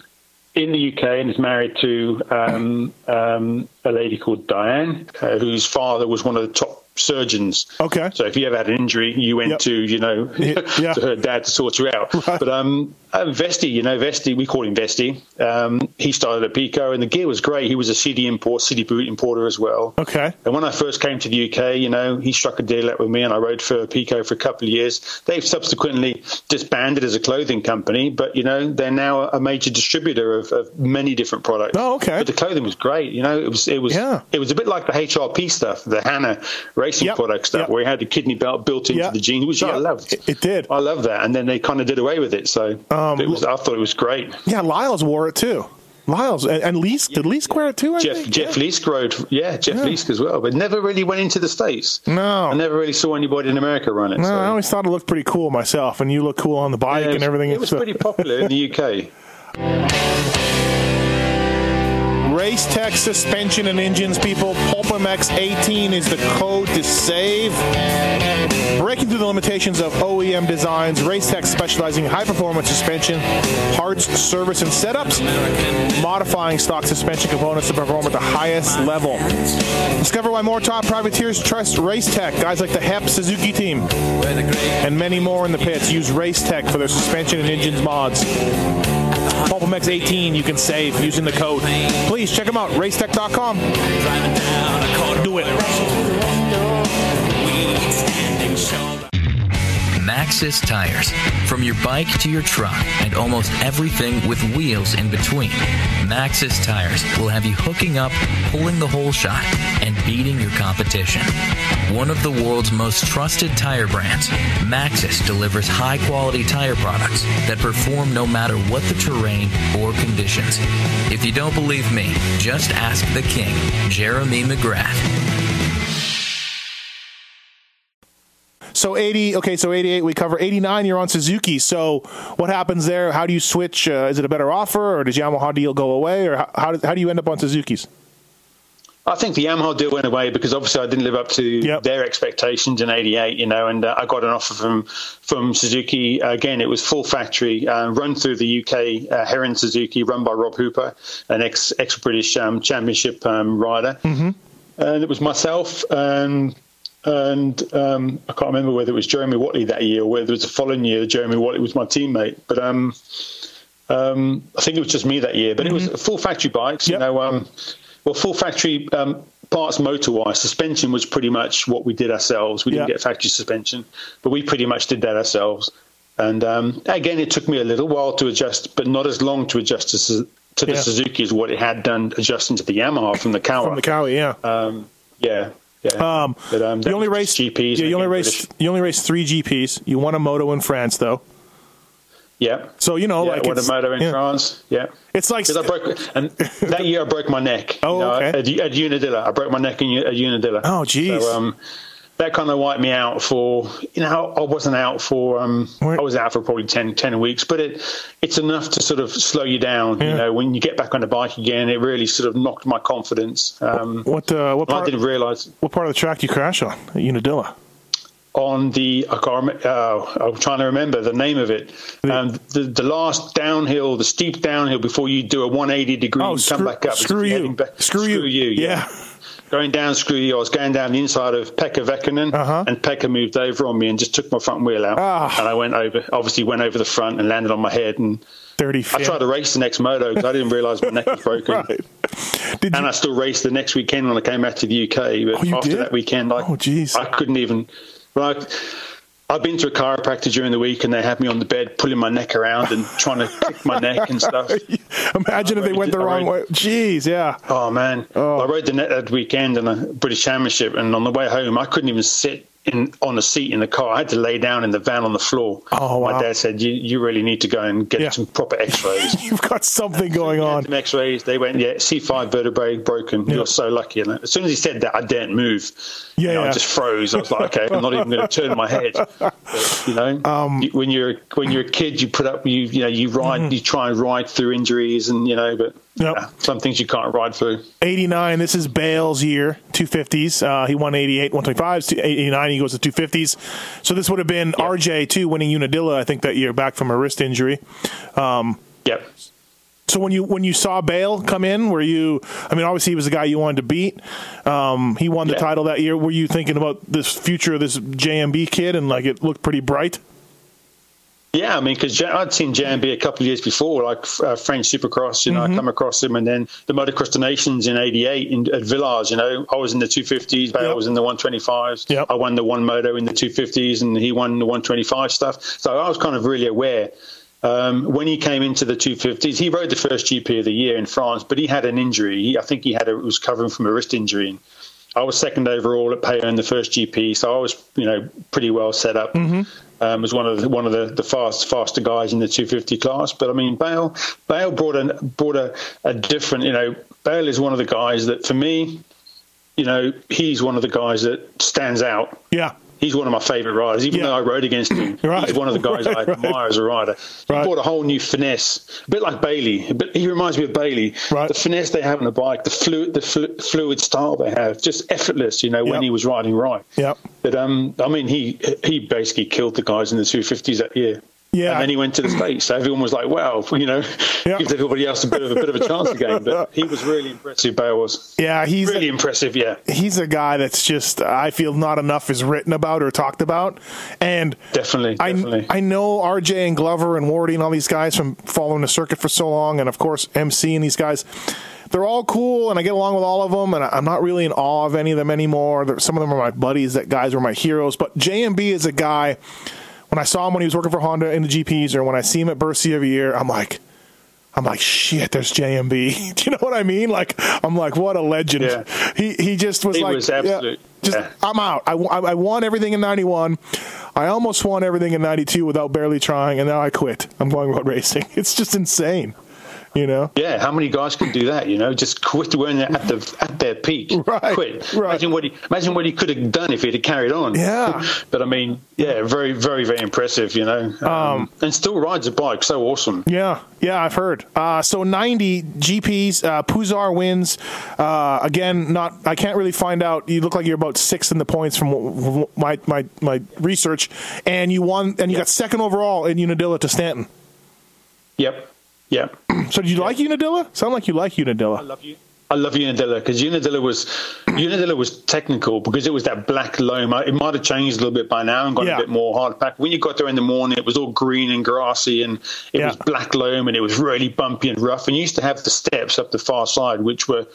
in the UK and is married to um, um, a lady called Diane, uh, whose father was one of the top surgeons. Okay. So if you ever had an injury, you went Yep. to you know Yeah. to her dad to sort you out. Right. But um, uh, Vesti, you know Vesti, we call him Vesti. Um, he started at Pico, and the gear was great. He was a Sidi import, Sidi boot importer as well. Okay. And when I first came to the UK, you know, he struck a deal out with me and I rode for Pico for a couple of years. They've subsequently disbanded as a clothing company, but, you know, they're now a major distributor of, of many different products. Oh, okay. But the clothing was great. You know, it was, it was, Yeah. it was a bit like the HRP stuff, the Hannah racing Yep. product stuff, Yep. where he had the kidney belt built into Yep. the jeans, which I loved. It- it did. I love that. And then they kind of did away with it. So Um, it was, I thought it was great. Yeah, Lyles wore it too. Lyles and, and Leisk did Leisk wear it too? I Jeff think? Jeff yeah. Leisk rode, yeah, Jeff Yeah. Leisk as well, but never really went into the states. No. I never really saw anybody in America run it. No, so. I always thought it looked pretty cool myself, and you look cool on the bike Yeah, it and everything. It was So- pretty popular in the UK. Race Tech suspension and engines, people. PulpMX 18 is the code to save. Breaking through the limitations of OEM designs, Race Tech specializing in high performance suspension, parts, service, and setups, modifying stock suspension components to perform at the highest level. Discover why more top privateers trust Race Tech. Guys like the HEP Suzuki team and many more in the pits use Race Tech for their suspension and engines mods. PulpMX 18 you can save using the code. Please check them out, racetech.com. Do it. Maxxis tires. From your bike to your truck and almost everything with wheels in between. Maxxis tires will have you hooking up, pulling the whole shot, and beating your competition. One of the world's most trusted tire brands, Maxxis delivers high quality tire products that perform no matter what the terrain or conditions. If you don't believe me, just ask the king, Jeremy McGrath. So 80, okay, so 88 we cover. 89 you're on Suzuki. So what happens there? How do you switch? Uh, is it a better offer or does Yamaha deal go away or how, how, do, how do you end up on Suzuki's? I think the Yamaha deal went away because obviously I didn't live up to Yep. their expectations in '88, you know, and uh, I got an offer from from Suzuki. Again, it was full factory, uh, run through the UK, uh, Heron Suzuki, run by Rob Hooper, an ex ex British um, Championship um, rider, mm-hmm. and it was myself and. And um, I can't remember whether it was Jeremy Whatley that year or whether it was the following year. Jeremy Whatley was my teammate, but um, um, I think it was just me that year. But it was full factory bikes, Yep. you know. Um, well, full factory um, parts motor wise, suspension was pretty much what we did ourselves. We didn't Yeah. get factory suspension, but we pretty much did that ourselves. And um, again, it took me a little while to adjust, but not as long to adjust to, to the Yeah. Suzuki as what it had done adjusting to the Yamaha from the Kawa. From the Cowie, yeah. um, yeah, yeah. Um, but um, you only was raced GPs. Yeah, you only raced. British. You only raced three GPs. You won a moto in France, though. Yeah. So you know, yeah, like won a moto in yeah. France. Yeah. It's like I broke, and that year I broke my neck. Oh, you know, okay. At, at Unadilla, I broke my neck in, at Unadilla. Oh, geez. So um, that kind of wiped me out for, you know, I wasn't out for, um, I was out for probably 10, 10 weeks, but it, it's enough to sort of slow you down. Yeah. You know, when you get back on the bike again, it really sort of knocked my confidence. Um, what? Uh, what I part? didn't realize What part of the track you crash on? At Unadilla. on the I can't, uh, I'm trying to remember the name of it. Um, the the last downhill, the steep downhill before you do a 180 degree Oh, and screw, come back up. screw you. back- Screw, you. Yeah. Going down Screwy. I was going down the inside of Pekka Vehkonen, Uh-huh. and Pekka moved over on me and just took my front wheel out. Ah. And I went over, obviously went over the front and landed on my head. And Dirty. I tried to race the next moto because I didn't realise my neck was broken. right. Did And you? I still raced the next weekend when I came back to the UK. But Oh, after did? that weekend, I, Oh. I couldn't even. I, I've been to a chiropractor during the week, and they had me on the bed pulling my neck around and trying to kick my neck and stuff. Imagine if they went the I wrong way. Jeez, yeah. Oh man, Oh. I rode the net that weekend in a British Championship, and on the way home, I couldn't even sit in on a seat in the car. I had to lay down in the van on the floor. Oh, wow. My dad said, "You you really need to go and get Yeah. some proper X-rays." You've got something going on. Some X-rays. They went, yeah, C5 vertebrae broken. Yeah. You're so lucky. And as soon as he said that, I didn't move. Yeah, You know, yeah. I just froze. I was like, okay, I'm not even going to turn my head. But, you know, Um, when you're when you're a kid, you put up, you you know, you ride, you try and ride through injuries, and you know, but Mm-hmm. Yep. yeah, some things you can't ride through. 89. This is Bayle's year, 250s. Uh, he won 88, 125s, 89, He goes to 250s. So this would have been RJ too, winning Unadilla. I think that year back from a wrist injury. Yep. So when you when you saw Bayle come in, were you? I mean, obviously he was the guy you wanted to beat. Um, he won the Yeah. title that year. Were you thinking about this future of this JMB kid and like it looked pretty bright? Yeah, I mean, because I'd seen JMB a couple of years before, like uh, French Supercross. You know, Mm-hmm. I come across him, and then the Motocross the Nations in '88 in, at Villars. You know, I was in the 250s, Bayle Yep. was in the 125s. Yep. I won the one moto in the 250s, and he won the 125 stuff. So I was kind of really aware. Um, when he came into the 250s, he rode the first GP of the year in France, but he had an injury. He, I think he had a, was covering from a wrist injury. I was second overall at Payo in the first GP, so I was, you know, pretty well set up. Um, was one of the, one of the, the fast faster guys in the 250 class. But I mean, Bayle Bayle brought a brought a, a different, you know, Bayle is one of the guys that for me, you know, he's one of the guys that stands out. Yeah. He's one of my favourite riders, even Yeah. though I rode against him. Right. He's one of the guys I Right, right. admire as a rider. He Right. brought a whole new finesse, a bit like Bailey. But he reminds me of Bailey. Right. The finesse they have on the bike, the fluid, the flu- fluid style they have, just effortless. You know, when he was riding right. Yep. But um, I mean, he he basically killed the guys in the 250s that year. Yeah. And then he went to the States. So everyone was like, wow, you know, Yeah. gives everybody else a bit of a bit of a chance again. But he was really impressive, Bayle was. Yeah, he's Really impressive, yeah. he's a guy that's just I feel not enough is written about or talked about, and Definitely, I definitely. I know RJ and Glover and Wardy and all these guys from following the circuit for so long, and of course MC and these guys. They're all cool, and I get along with all of them, and I- I'm not really in awe of any of them anymore. Some of them are my buddies. That guys were my heroes, but JMB is a guy. When I saw him when he was working for Honda in the GPs, or when I see him at Bercy every year, I'm like, I'm like, shit, there's JMB. Do you know what I mean? Like, I'm like, what a legend. Yeah. He he just was He like, was absolute- just yeah. I'm out. I, I, I won everything in '91. I almost won everything in '92 without barely trying, and now I quit. I'm going road racing. It's just insane. You know? Yeah, how many guys can do that? You know, just quit when they're at the at their peak. Right, Quit. right. Imagine what he imagine what he could have done if he'd have carried on. Yeah. but I mean, yeah, very, very, very impressive. You know, um, and still rides a bike. So awesome. Yeah, yeah, I've heard. Uh, so 90 GPs, uh, Puzar wins. Uh, again, not I can't really find out. You look like you're about sixth in the points from my my my research, and you won, and you got second overall in Unadilla to Stanton. Yep. Yep. So did you like Unadilla? Sound like you like Unadilla. love you. I love Unadilla because Unadilla was Unadilla was technical because it was that black loam. It might have changed a little bit by now and got Yeah. a bit more hard pack. When you got there in the morning, it was all green and grassy and it Yeah. was black loam and it was really bumpy and rough. And you used to have the steps up the far side, which were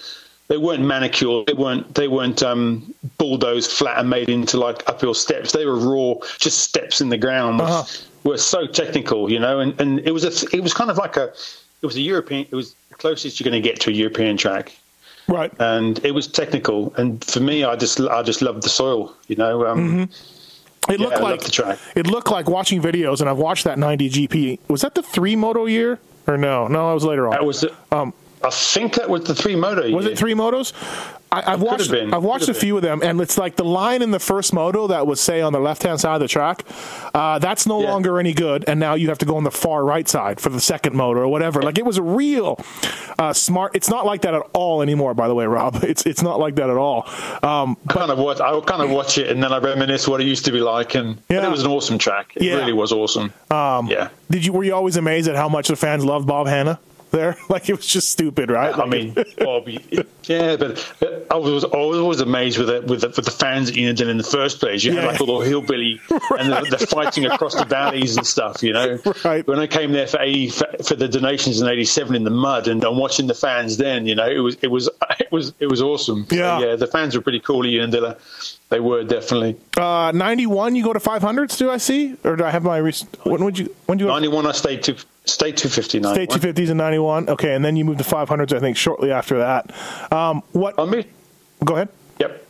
they weren't manicured. They weren't they weren't um, bulldozed flat and made into like uphill steps. They were raw, just steps in the ground. Uh-huh. Were so technical, you know, and, and it was a it was kind of like a it was a European. It was the closest you're going to get to a European track Right. and it was technical. And for me, I just I just loved the soil. You know, um, It Yeah, looked I like the track. it looked like watching videos, and I've watched that 90 GP. Was that the three moto year or no? No, I was later on. that was. Um, I think that was the three moto. Was year. it three motos? I, I've Could watched. have been. I've watched Could a have few of them, and it's like the line in the first moto that was say on the left hand side of the track. Uh, that's no Yeah. longer any good, and now you have to go on the far right side for the second moto or whatever. Like it was a real uh, smart. It's not like that at all anymore. By the way, Rob, it's it's not like that at all. Um, I kind of watch. I kind of watch it, and then I reminisce what it used to be like, and Yeah. it was an awesome track. It Yeah. really was awesome. Um, yeah. did you were you always amazed at how much the fans loved Bob Hannah? There, like it was just stupid, right? I mean, Bobby, yeah, but I was, I was always amazed with it with the, with the fans at Unadilla in the first place. You Yeah. had like all the hillbilly, and they're, they're fighting across the valleys and stuff. You know, Right. when I came there for 80, for, the des Nations in '87 in the mud, and I'm watching the fans then. You know, it was it was it was it was awesome. So, Yeah. yeah, the fans were pretty cool at Unadilla. They were definitely. uh, ninety one. You go to five hundreds. Do I see, or do I have my? Rec- when would you? When do you? 91, I stayed to stayed 259. Stay 250s in 91. Okay, and then you moved to 500s, I think, shortly after that. Um, what? I moved. Go ahead. Yep.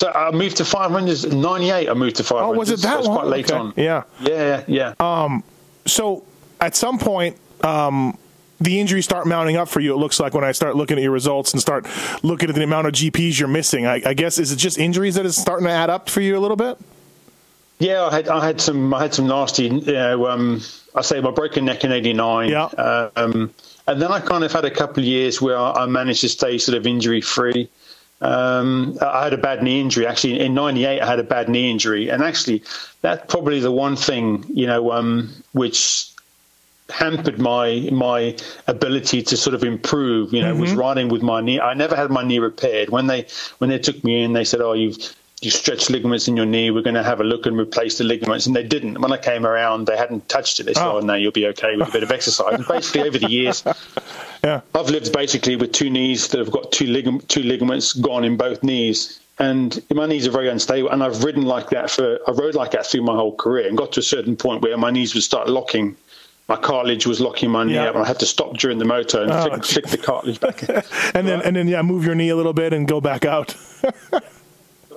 So I moved to 500 in 98. I moved to 500. Oh, was it that was long? quite late Okay. on. Yeah. Yeah, yeah. So at some point, um, the injuries start mounting up for you. It looks like when I start looking at your results and start looking at the amount of GPs you're missing. I, I guess is it just injuries that is starting to add up for you a little bit? Yeah, I had I had some I had some nasty. You know, um, I say my broken neck in '89. Yeah. Uh, um, and then I kind of had a couple of years where I managed to stay sort of injury free. Um, I had a bad knee injury. Actually, in '98, I had a bad knee injury, and actually, that's probably the one thing you know um, which hampered my my ability to sort of improve. You know, was riding with my knee. I never had my knee repaired. When they when they took me in, they said, "Oh, you've you stretched ligaments in your knee. We're going to have a look and replace the ligaments." And they didn't. When I came around, they hadn't touched it. They said, Oh. "Oh, no, you'll be okay with a bit of exercise." And basically, over the years, Yeah. I've lived basically with two knees that have got two ligam- two ligaments gone in both knees. And my knees are very unstable, and I've ridden like that for I rode like that through my whole career, and got to a certain point where my knees would start locking. My cartilage was locking my knee Yeah. up, and I had to stop during the motor and Oh, flick, flick the cartilage back. And then and then yeah, move your knee a little bit and go back out.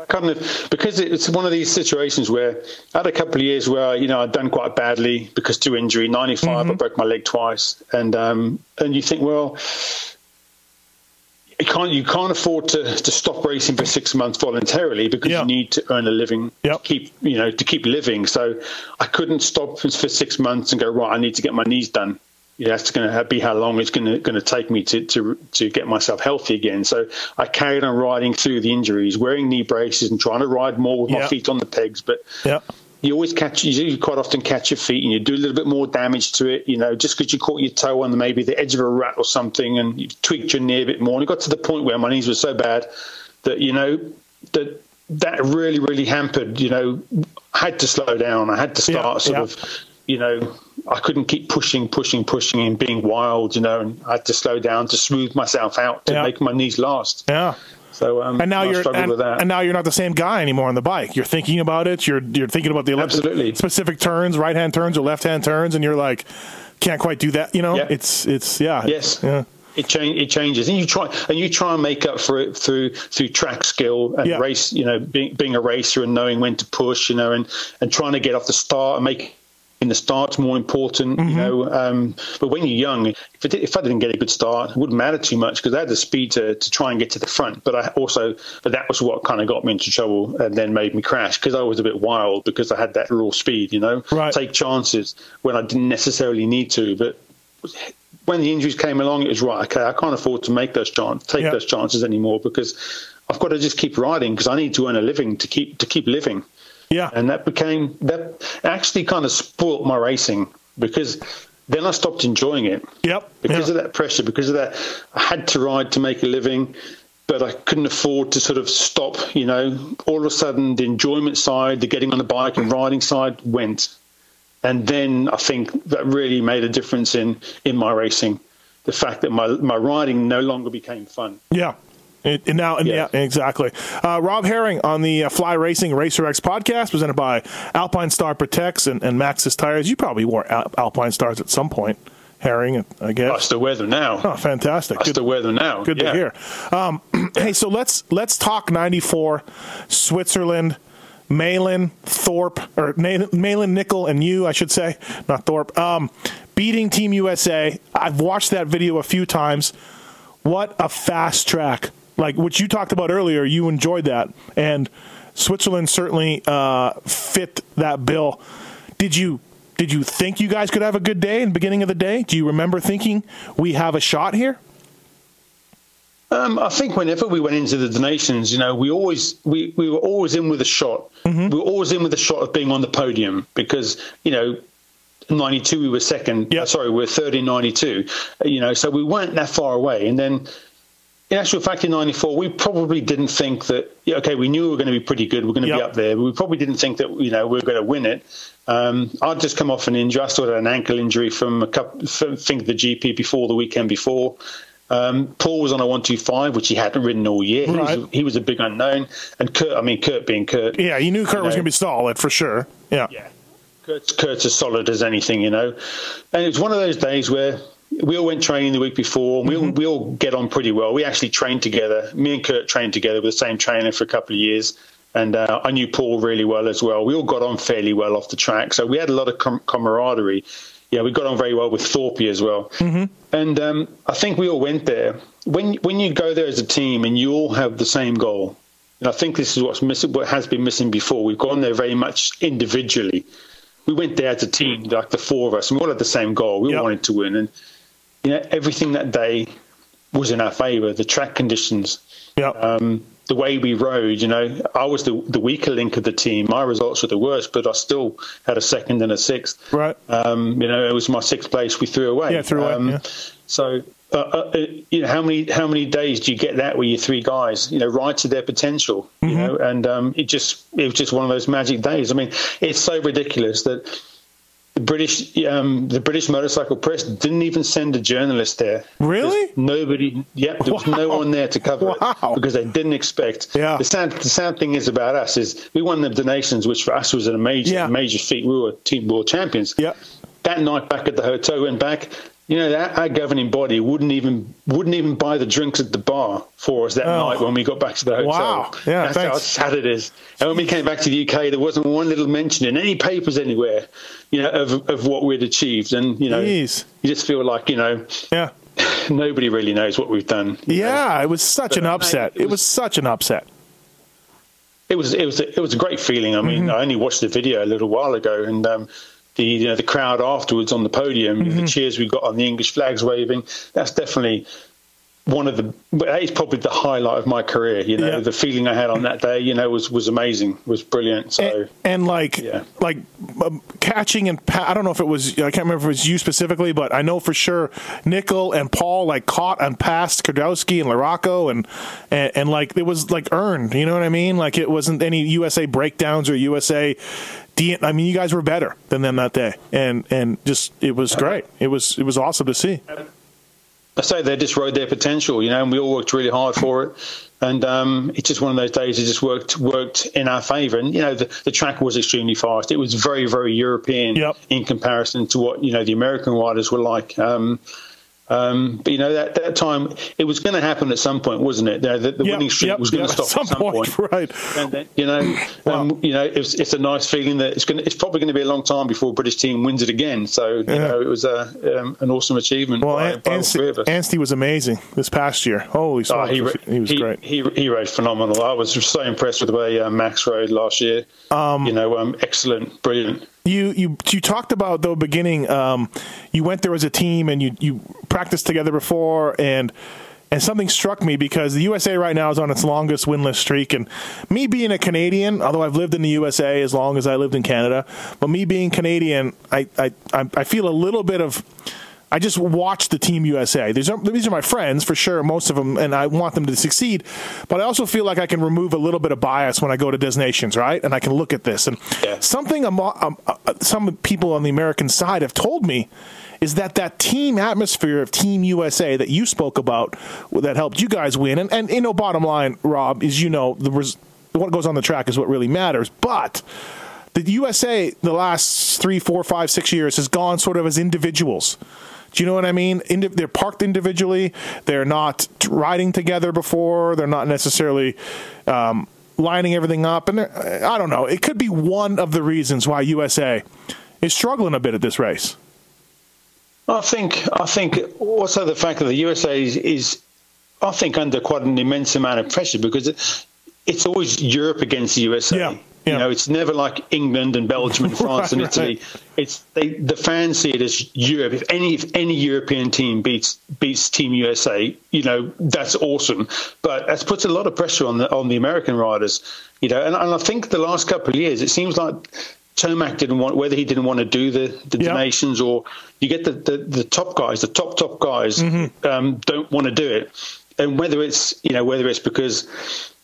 I kind of because it's one of these situations where I had a couple of years where you know I'd done quite badly because to injury. Ninety I broke my leg twice, and um, and you think, well, you can't you can't afford to, to stop racing for six months voluntarily because Yeah. you need to earn a living Yep. to keep you know to keep living. So I couldn't stop for for six months and go right. I need to get my knees done. Yeah, that's going to be how long it's going to going to take me to, to to get myself healthy again. So I carried on riding through the injuries, wearing knee braces and trying to ride more with Yeah. my feet on the pegs. But yeah. you always catch you quite often catch your feet and you do a little bit more damage to it you know just because you caught your toe on the, maybe the edge of a rat or something and you tweaked your knee a bit more and it got to the point where my knees were so bad that you know that that really really hampered you know I had to slow down I had to start Yeah, sort of you know I couldn't keep pushing pushing pushing and being wild you know and I had to slow down to smooth myself out to Yeah. make my knees last Yeah. so um, And now I you're and, with that and now you're not the same guy anymore on the bike. You're thinking about it. You're you're thinking about the Absolutely. specific turns, right hand turns or left hand turns, and you're like, can't quite do that. You know, Yeah. it's it's yeah, Yes. yeah, It change it changes, and you try and you try and make up for it through through track skill and Yeah. race. You know, being, being a racer and knowing when to push. You know, and and trying to get off the start and make. The start's more important, Mm-hmm. you know. Um, but when you're young, if, it, if I didn't get a good start, it wouldn't matter too much because I had the speed to, to try and get to the front. But I also, but that was what kind of got me into trouble and then made me crash because I was a bit wild because I had that raw speed, you know. Right. Take chances when I didn't necessarily need to, but when the injuries came along, it was right. Okay, I can't afford to make those chances, take Yeah. those chances anymore because I've got to just keep riding because I need to earn a living to keep to keep living. Yeah. And that became that actually kind of spoilt my racing because then I stopped enjoying it Yep. because yeah. of that pressure. Because of that, I had to ride to make a living. But I couldn't afford to sort of stop, you know. All of a sudden, the enjoyment side, the getting on the bike and riding side went and then I think that really made a difference in in my racing. The fact that my my riding no longer became fun. Yeah. It, and now, and yeah. Yeah. exactly. Uh, Rob Herring on the uh, Fly Racing Racer X podcast, presented by Alpinestar Protects and, and Maxxis Tires. You probably wore Al- Alpinestars at some point, Herring, I guess. I guess. still wear them now. Oh, fantastic! I Good, still wear them now. good Yeah. to hear. Um, hey, so let's let's talk '94, Switzerland. Malin, Thorpe, or Na- Malin, Nicoll, and you, I should say, not Thorpe, um, beating Team USA. I've watched that video a few times. What a fast track! Like what you talked about earlier, you enjoyed that, and Switzerland certainly uh, fit that bill. Did you did you think you guys could have a good day in the beginning of the day? Do you remember thinking we have a shot here? Um, I think whenever we went into the des Nations, you know, we always we, we were always in with a shot. Mm-hmm. We were always in with a shot of being on the podium because you know. 92 we were second uh, sorry we were third in 92 uh, you know so we weren't that far away and then in actual fact in 94 we probably didn't think that okay we knew we were going to be pretty good we're going to Yep. be up there but we probably didn't think that you know we were going to win it um, I'd just come off an injury I still had an ankle injury from a couple from, think the GP before the weekend before um, Paul was on a 125 which he hadn't ridden all year he, was, he was a big unknown and Kurt I mean Kurt being Kurt Yeah, you knew Kurt was going to be solid for sure. Yeah. yeah. Kurt's, Kurt's as solid as anything, you know. And it was one of those days where we all went training the week before. We, all, we all get on pretty well. We actually trained together. Me and Kurt trained together with the same trainer for a couple of years. And uh, I knew Paul really well as well. We all got on fairly well off the track. So we had a lot of com- camaraderie. Yeah, we got on very well with Thorpe as well. Mm-hmm. And um, I think we all went there. When, when you go there as a team and you all have the same goal, and I think this is what's missing, what has been missing before. We've gone there very much individually. We went there as a team, like the four of us, and we all had the same goal. We all Yep. wanted to win, and you know everything that day was in our favour. The track conditions, Yeah. um, the way we rode. You know, I was the the weaker link of the team. My results were the worst, but I still had a second and a sixth. Right. Um, you know, it was my sixth place we threw away. Yeah, threw away, Um, yeah. So, uh, uh, you know, how many how many days do you get that where your three guys, you know, ride to their potential, you Mm-hmm. know, and um, it just it was just one of those magic days. I mean, it's so ridiculous that the British um, the British motorcycle press didn't even send a journalist there. Really? There's Nobody. Yep, there was no one there to cover Wow. it because they didn't expect. Yeah. The sad the sad thing is about us is we won the des Nations, which for us was a major Yeah. major feat. We were team world champions Yeah. that night back at the hotel went back you know that our governing body wouldn't even wouldn't even buy the drinks at the bar for us that Oh. night when we got back to the hotel Wow. Yeah, that's how sad it is and when we came back to the uk there wasn't one little mention in any papers anywhere you know of, of what we'd achieved and you know Jeez. you just feel like you know Yeah. nobody really knows what we've done you know. Yeah, it was such an But, uh, upset. it It was was- such an upset. it was it was it was a great feeling. I mean, I only watched the video a little while ago, and um, the you know the crowd afterwards on the podium, the mm-hmm. cheers we got on the English flags waving. That's definitely one of the. but That is probably the highlight of my career. You know, Yeah. the feeling I had on that day, you know, was was amazing, was brilliant. So. and, and like yeah. like um, catching and pa- I don't know if it was I can't remember if it was you specifically, but I know for sure Nicoll and Paul like caught and passed Kiedrowski and Larocco and, and and like it was like earned. You know what I mean? Like it wasn't any USA breakdowns or USA. I mean, you guys were better than them that day, and and just it was great. It was it was awesome to see. I say they just rode their potential, you know, and we all worked really hard for it. And um, it's just one of those days. It just worked worked in our favour. And you know, the, the track was extremely fast. It was very very European Yep. in comparison to what you know the American riders were like. Um, um, but you know that that time it was going to happen at some point, wasn't it? The, the, the Yep, winning streak yep, was going yep, to stop at some point, right? And then, you know, um, you know, it's, it's a nice feeling that it's going. It's probably going to be a long time before a British team wins it again. So you Yeah. know, it was a, um, an awesome achievement Well, by, An- by all Anstie, three of us. Anstie was amazing this past year. Holy Oh, smokes, he, he, was he, great. He, he rode phenomenal. I was so impressed with the way uh, Max rode last year. you know, um, excellent, brilliant. You you you talked about the beginning. Um, you went there as a team and you you practiced together before and. And something struck me because the USA right now is on its longest winless streak. And me being a Canadian, although I've lived in the USA as long as I lived in Canada, but me being Canadian, I, I, I I feel a little bit of. I just watch the Team USA. These are these are my friends for sure, most of them, and I want them to succeed. But I also feel like I can remove a little bit of bias when I go to des Nations, right? And I can look at this and Yeah. something um, some people on the American side have told me is that that team atmosphere of Team USA that you spoke about that helped you guys win. And, and you know, bottom line, Rob, is you know the res- what goes on the track is what really matters, but. The USA, the last three, four, five, six years, has gone sort of as individuals. Do you know what I mean? Indi- they're parked individually. They're not riding together before. They're not necessarily um, lining everything up. And I don't know. It could be one of the reasons why USA is struggling a bit at this race. I think I think also the fact that the USA is, is I think under quite an immense amount of pressure because it, it's always Europe against the USA. Yeah, yeah. You know, it's never like England and Belgium and France and Italy. right. It's they, the fans see it as Europe. If any if any European team beats beats Team USA, you know that's awesome. But that puts a lot of pressure on the on the American riders. You know, and, and I think the last couple of years it seems like Tomac didn't want whether he didn't want to do the the Yeah. des Nations or you get the, the, the top guys, the top top guys Mm-hmm. um, don't want to do it, and whether it's you know whether it's because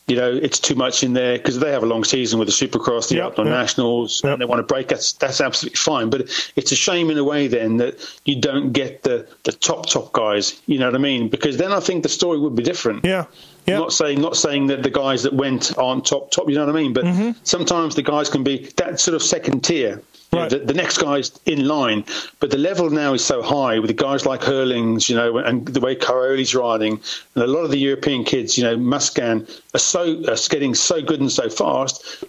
you know it's too much in there because they have a long season with the Supercross, the Yep, Outdoor yep. Nationals, Yep. and they want to break. That's that's absolutely fine, but it's a shame in a way then that you don't get the the top top guys. You know what I mean? Because then I think the story would be different. Yeah. Yeah. Not saying not saying that the guys that went aren't top top, you know what I mean? But Mm-hmm. sometimes the guys can be that sort of second tier. Know, Right. the, the next guy's in line, but the level now is so high with the guys like Herlings, you know, and the way Cairoli's riding, and a lot of the European kids, you know, Musquin are so are getting so good and so fast.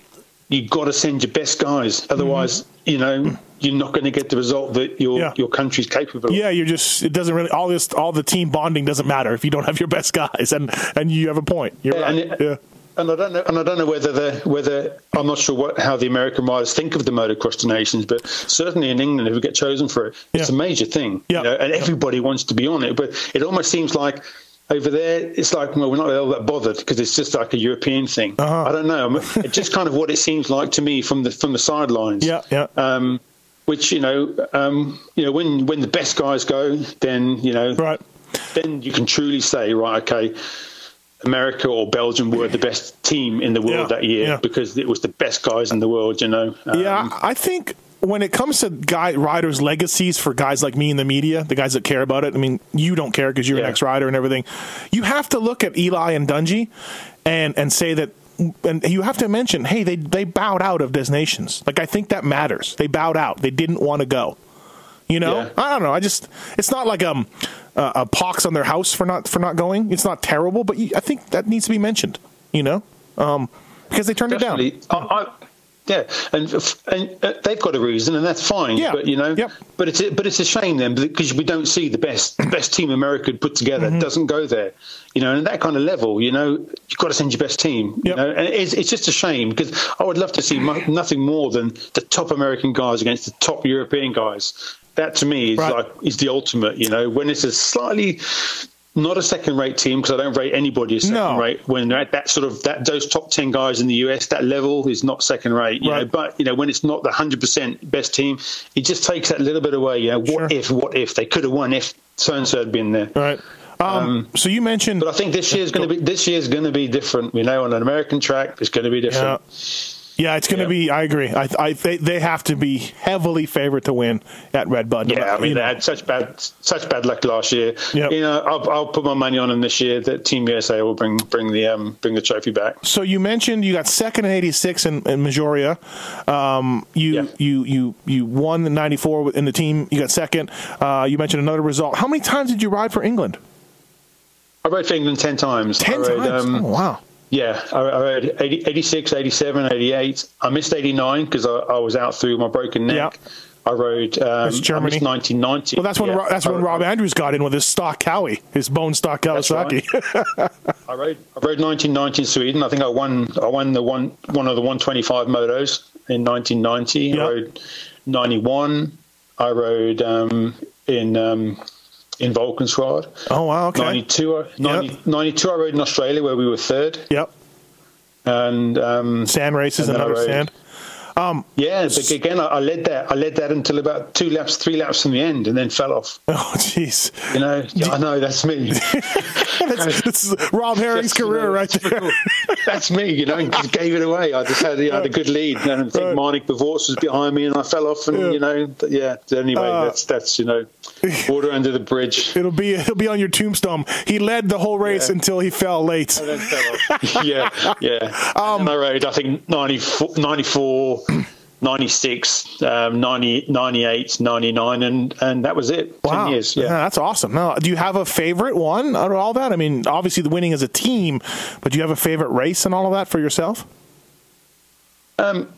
You've got to send your best guys, otherwise, you know, you're not going to get the result that your Mm-hmm. Yeah. your country's capable. of. Yeah, you're just it doesn't really all this all the team bonding doesn't matter if you don't have your best guys and and you have a point. You're Yeah, right. it- yeah. And I don't know, and I don't know whether the whether I'm not sure what how the American riders think of the motocross to nations, but certainly in England, if we get chosen for it, it's Yeah. a major thing. Yeah. You know, and everybody wants to be on it, but it almost seems like. Over there, it's like well, we're not all that bothered because it's just like a European thing. Uh-huh. I don't know. It's just kind of what it seems like to me from the from the sidelines. Yeah, yeah. Um, which you know, um, you know, when when the best guys go, then you know, Right. then you can truly say, right, okay, America or Belgium were the best team in the world Yeah, that year yeah. because it was the best guys in the world, you know. Um, Yeah, I think when it comes to guy riders' legacies for guys like me in the media, the guys that care about it. I mean, you don't care because you're an ex-rider and everything. You have to look at Eli and Dungey and and say that. And you have to mention, hey, they they bowed out of des Nations. Like I think that matters. They bowed out. They didn't want to go. You know, Yeah. I don't know. I just it's not like um uh, a pox on their house for not for not going. It's not terrible, but you, I think that needs to be mentioned. You know, um, because they turned it down. I, I, yeah, and, and uh, they've got a reason, and that's fine. Yeah. But you know, Yep. but it's a, but it's a shame then because we don't see the best best team America put together Mm-hmm. doesn't go there. You know, and at that kind of level, you know, you've got to send your best team. Yep. You know, and it's it's just a shame because I would love to see mo- nothing more than the top American guys against the top European guys. That to me is Right. like is the ultimate. You know, when it's a slightly not a second-rate team because I don't rate anybody as No. second-rate. When they're at that sort of that those top ten guys in the US, that level is not second-rate. You know, but you know when it's not the hundred percent best team, it just takes that little bit away. You know, what Sure. if? What if they could have won if so and so had been there? Right. Um, so you mentioned, But I think this year is going to be this year is going to be different. You know, on an American track, it's going to be different. Yeah, it's going to Yeah. be. I agree. I, I they, they have to be heavily favored to win at Red Bud. Yeah, I mean You they had such bad such bad luck last year. Yep. You know, I'll, I'll put my money on them this year that Team USA will bring bring the um, bring the trophy back. So you mentioned you got second in '86 in, in Maggiora. Um, you Yeah. you you you won the '94 in the team. You got second. Uh, you mentioned another result. How many times did you ride for England? I rode for England ten times. Ten rode, times. um, oh wow. Yeah, I, I rode 80, 86, 87, 88. I missed 89 because I, I was out through my broken neck. Yeah. I rode. Um, That's Germany. I missed 1990. Well, that's when Yeah. That's when Rob Andrews got in with his stock Cowie, his bone stock Kawasaki. I rode. I rode 1990 in Sweden. I think I won. I won the one one of the 125 motos in 1990. Yep. I rode 91. I rode um, in um, in Valkenswaard. oh wow. Okay. 92, I- 90, 92 I rode in Australia where we were third. Yep. And um, Sand races, And another sand. yeah, but again, I, I led that. I led that until about two laps, three laps from the end, and then fell off. Oh jeez. You know, yeah, I know that's me. That's, that's Rob Herring's career right there. That's me, you know, and just gave it away. I just had, I had a good lead, and I think Right. Marnik Bervoets was behind me, and I fell off, and Yeah. you know, yeah. Anyway, Uh, that's that's you know, water under the bridge. It'll be it'll be on your tombstone. He led the whole race Yeah. until he fell late. Then fell yeah, yeah. Um, and I rode, I think 94, 94 96, um, 90, 98, 99, and and that was it. Wow, Ten years. Yeah. that's awesome. Now, do you have a favorite one out of all that? I mean, obviously the winning as a team, but do you have a favorite race and all of that for yourself? Um,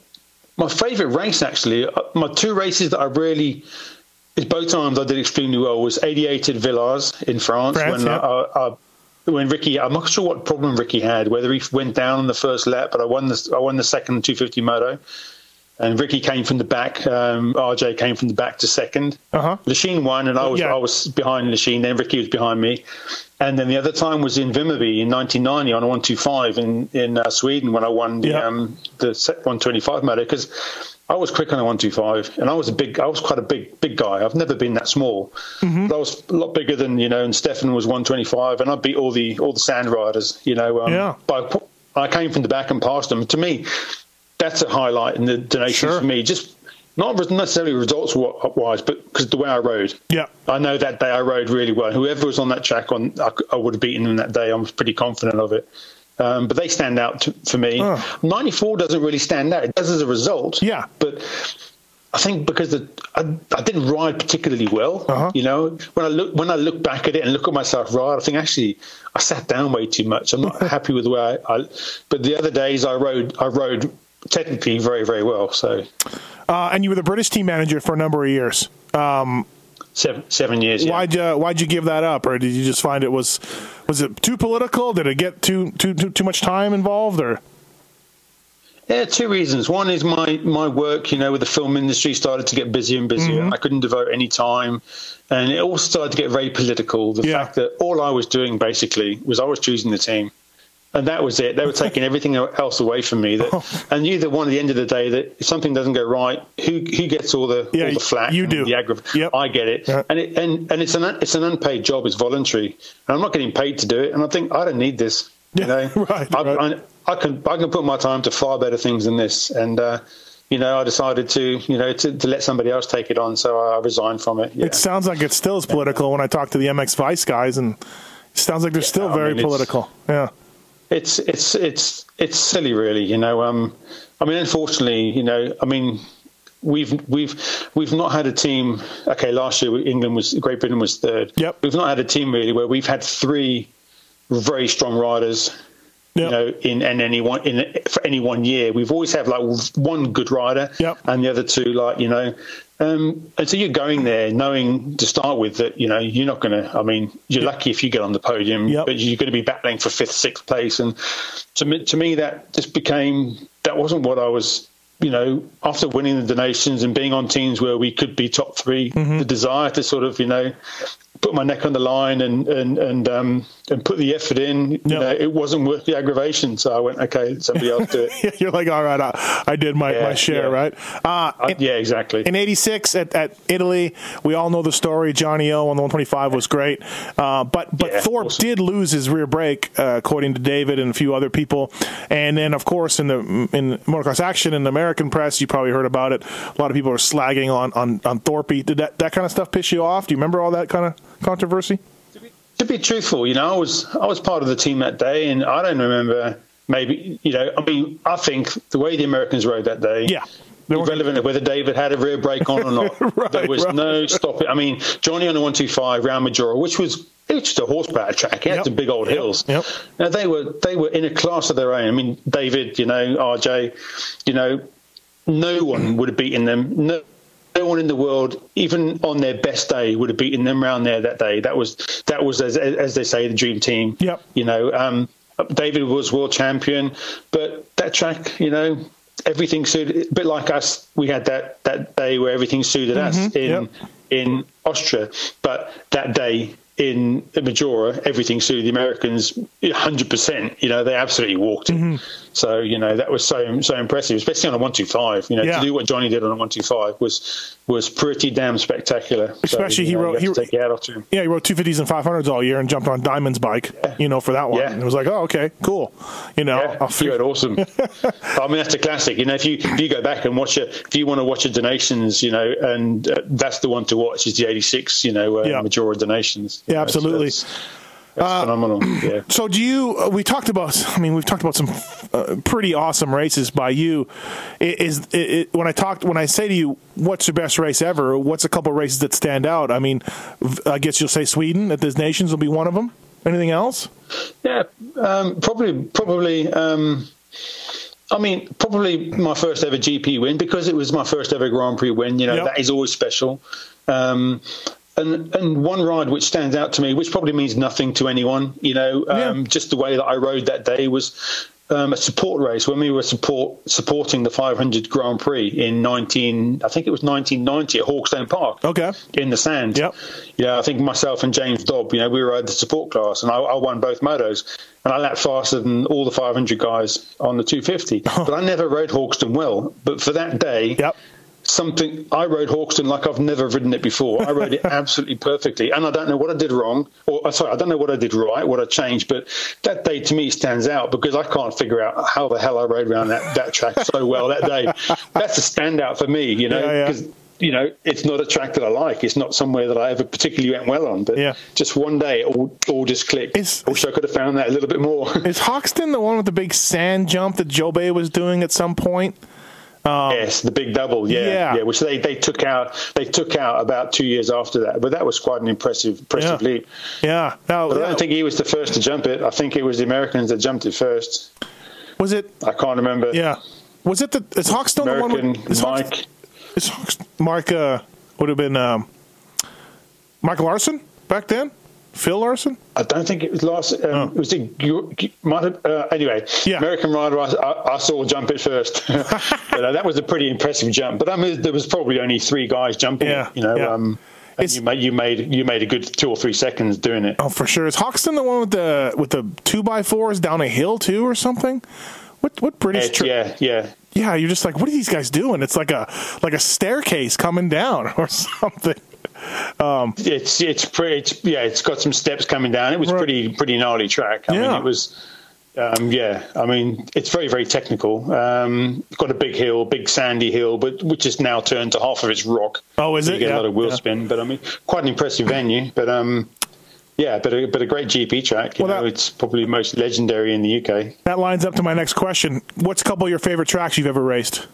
my favourite race, actually, uh, my two races that I really, is both times I did extremely well was 88 at Villars in France, France, when yeah. I, I, when Ricky, I'm not sure what problem Ricky had, whether he went down on the first lap, but I won the I won the second 250 moto, and Ricky came from the back. Um, RJ came from the back to second. Uh-huh. Lechien won, and I was Yeah. I was behind Lechien. Then Ricky was behind me, and then the other time was in Vimmerby in 1990 on a 125 in in uh, Sweden when I won the Yeah. um, the se- 125 motor because I was quick on a 125, and I was a big I was quite a big big guy. I've never been that small. Mm-hmm. But I was a lot bigger than you know, and Stefan was 125, and I beat all the all the sand riders. You know, um, Yeah. By, I came from the back and passed them. To me, that's a highlight in the Des Nations Sure. for me. Just not necessarily results wise, but because the way I rode. Yeah. I know that day I rode really well. Whoever was on that track, on I, I would have beaten them that day. I was pretty confident of it. Um, but they stand out to, for me. Oh. 94 doesn't really stand out. It does as a result. Yeah. But I think because the, I, I didn't ride particularly well. Uh-huh. You know, when I look when I look back at it and look at myself ride, I think actually I sat down way too much. I'm not happy with the way I, I. But the other days I rode I rode technically very very well. So Uh, and you were the British team manager for a number of years. Um, seven seven years. Yeah. Why'd you Why'd you give that up, or did you just find it was was it too political? Did it get too too too, too much time involved, or Yeah, two reasons. One is my my work, you know, with the film industry started to get busier and busier. Mm-hmm. I couldn't devote any time, and it all started to get very political. The Yeah. fact that all I was doing basically was I was choosing the team, and that was it. They were taking everything else away from me. That, and you, the one at the end of the day, that if something doesn't go right, who who gets all the Yeah, all the flack? you do. The aggra- Yep. I get it, Yeah. and it and and it's an it's an unpaid job. It's voluntary, and I'm not getting paid to do it. And I think I don't need this. You know, right, I, right. I, I can I can put my time to far better things than this, and uh, you know I decided to you know to, to let somebody else take it on, so I resigned from it. Yeah. it sounds like it still is political when I talk to the MX Vice guys, and it sounds like they're still I very mean, political. Yeah. It's it's it's it's silly, really. You know, um, I mean, unfortunately, you know, I mean, we've we've we've not had a team. Okay, last year England was Great Britain was third. Yep. We've not had a team really where we've had three very strong riders. Yep. You know, in, in any one in for any one year, we've always had like one good rider, Yep. and the other two like you know, um, and so you're going there knowing to start with that you know you're not going to. I mean, you're lucky if you get on the podium, Yep. but you're going to be battling for fifth, sixth place, and to me, to me that just became that wasn't what I was. You know, after winning the Des Nations and being on teams where we could be top 3 Mm-hmm. the desire to sort of you know put my neck on the line and and and um, and put the effort in. You know, it wasn't worth the aggravation, so I went, okay, somebody else do it. You're like, all right, I, I did my, yeah, my share, yeah. right? Uh, in, yeah, exactly. In '86 at, at Italy, we all know the story. Johnny O on the 125 was great, uh, but but Thorpe awesome. did lose his rear brake, uh, according to David and a few other people. And then, of course, in the in motocross action in the American press, you probably heard about it. A lot of people are slagging on on, on Thorpe. Did that that kind of stuff piss you off? Do you remember all that kind of controversy? To be truthful, you know, I was I was part of the team that day, and I don't remember. Maybe you know, I mean, I think the way the Americans rode that day, yeah, irrelevant whether David had a rear brake on or not. right, there was right. no stopping. I mean, Johnny on the one two five round Maggiora, which was it was just a horsepower track. It had yep. some big old hills. Yep. Now they were they were in a class of their own. I mean, David, you know, RJ, you know, no one would have beaten them. No, no one in the world, even on their best day, would have beaten them around there that day. That was that was as, as they say the dream team. Yep. You know, um, David was world champion, but that track, you know, everything suited. A bit like us, we had that that day where everything suited mm-hmm. us in yep. in Austria, but that day in Maggiora, everything suited the Americans 100%. You know, they absolutely walked it. Mm-hmm. So, you know, that was so so impressive, especially on a 125. You know, yeah. to do what Johnny did on a 125 was was pretty damn spectacular. Especially so, he know, wrote he, take your hat off to him. Yeah, he wrote 250s and 500s all year and jumped on Dymond's bike, yeah. you know, for that one. Yeah. And it was like, oh, okay, cool. You know, yeah, I'll figure it awesome. I mean, that's a classic. You know, if you if you go back and watch it, if you want to watch a Des Nations, you know, and uh, that's the one to watch is the 86, you know, uh, yeah. Maggiora Des Nations. Yeah, absolutely. That's, that's, uh, phenomenal. Yeah. So, do you? Uh, we talked about. I mean, we've talked about some uh, pretty awesome races by you. Is it, it, when I talked when I say to you, what's your best race ever? What's a couple races that stand out? I mean, I guess you'll say Sweden at this Nations will be one of them. Anything else? Yeah, um, probably. Probably. Um, I mean, probably my first ever GP win because it was my first ever Grand Prix win. You know, yep. that is always special. Um, and and one ride which stands out to me, which probably means nothing to anyone, you know, um, yeah. just the way that I rode that day was um, a support race when we were support supporting the 500 Grand Prix in 19, I think it was 1990 at Hawkstone Park. Okay, in the sand. Yep. Yeah, I think myself and James Dobb, you know, we at the support class, and I, I won both motos, and I lapped faster than all the 500 guys on the 250. but I never rode Hawkstone well. But for that day, yep something I rode Hawkstone like I've never ridden it before. I rode it absolutely perfectly, and I don't know what I did wrong, or uh, sorry, I don't know what I did right, what I changed. But that day to me stands out because I can't figure out how the hell I rode around that, that track so well that day. That's a standout for me, you know, because. Yeah, yeah. You know, it's not a track that I like. It's not somewhere that I ever particularly went well on. But yeah. just one day, it all, all just clicked. Is, I wish I could have found that a little bit more. is Hawkstone the one with the big sand jump that Jobé was doing at some point? Um, yes, the big double, yeah, yeah, yeah, which they, they took out they took out about two years after that, but that was quite an impressive impressive yeah. leap. Yeah, no, but I don't think he was the first to jump it. I think it was the Americans that jumped it first. Was it? I can't remember. Yeah, was it the? Is Hawkstone American the one? With, is Mike. Hawkstone, is Mark uh, would have been um, Mike Larson back then. Phil Larson? I don't think it was Larson. Um, oh. Was it? Might have, uh, anyway, yeah. American Rider. I, I, saw jump it first, but uh, that was a pretty impressive jump. But I mean, there was probably only three guys jumping. Yeah, you know. Yeah. Um, you made you made you made a good two or three seconds doing it. Oh, for sure. Is Hawkstone the one with the with the two by fours down a hill too, or something? What what British? Tri- yeah, yeah, yeah. You're just like, what are these guys doing? It's like a like a staircase coming down or something. Um, it's it's pretty it's, yeah it's got some steps coming down. It was right. pretty pretty gnarly track. I yeah. mean it was. Um, yeah, I mean it's very very technical. Um, got a big hill, big sandy hill, but which is now turned to half of its rock. Oh, is so it? You get yeah. a lot of wheel yeah. spin, but I mean quite an impressive venue. But um, yeah, but a, but a great GP track. You well, know, that, it's probably most legendary in the UK. That lines up to my next question. What's a couple of your favorite tracks you've ever raced?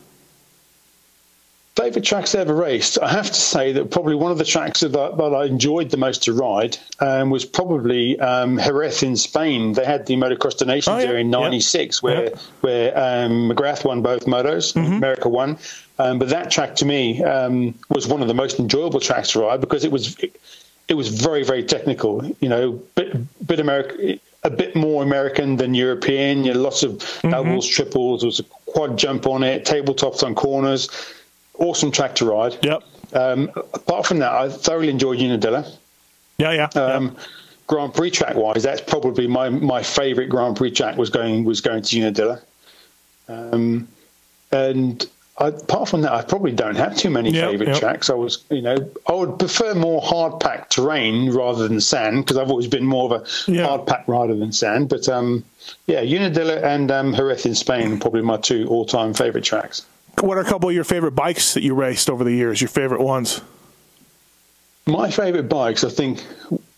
Favorite tracks ever raced? I have to say that probably one of the tracks that, I, that I enjoyed the most to ride um, was probably um, Jerez in Spain. They had the Motocross the Nations oh, yeah. there in '96, yeah. where yeah. where um, McGrath won both motos, mm-hmm. America won. Um, but that track to me um, was one of the most enjoyable tracks to ride because it was it, it was very very technical. You know, bit bit American a bit more American than European. You know, lots of mm-hmm. doubles, triples. There was a quad jump on it, tabletops on corners awesome track to ride. Yep. Um, apart from that, I thoroughly enjoyed Unadilla. Yeah, yeah. Um, Grand Prix track wise, that's probably my, my favourite Grand Prix track was going was going to Unadilla. Um, and I, apart from that, I probably don't have too many Yep, favourite yep. tracks. I was, you know, I would prefer more hard packed terrain rather than sand because I've always been more of a Yeah. hard pack rather than sand. But um, yeah, Unadilla and um, Jerez in Spain are probably my two all time favourite tracks. What are a couple of your favorite bikes that you raced over the years? Your favorite ones? My favourite bikes, I think,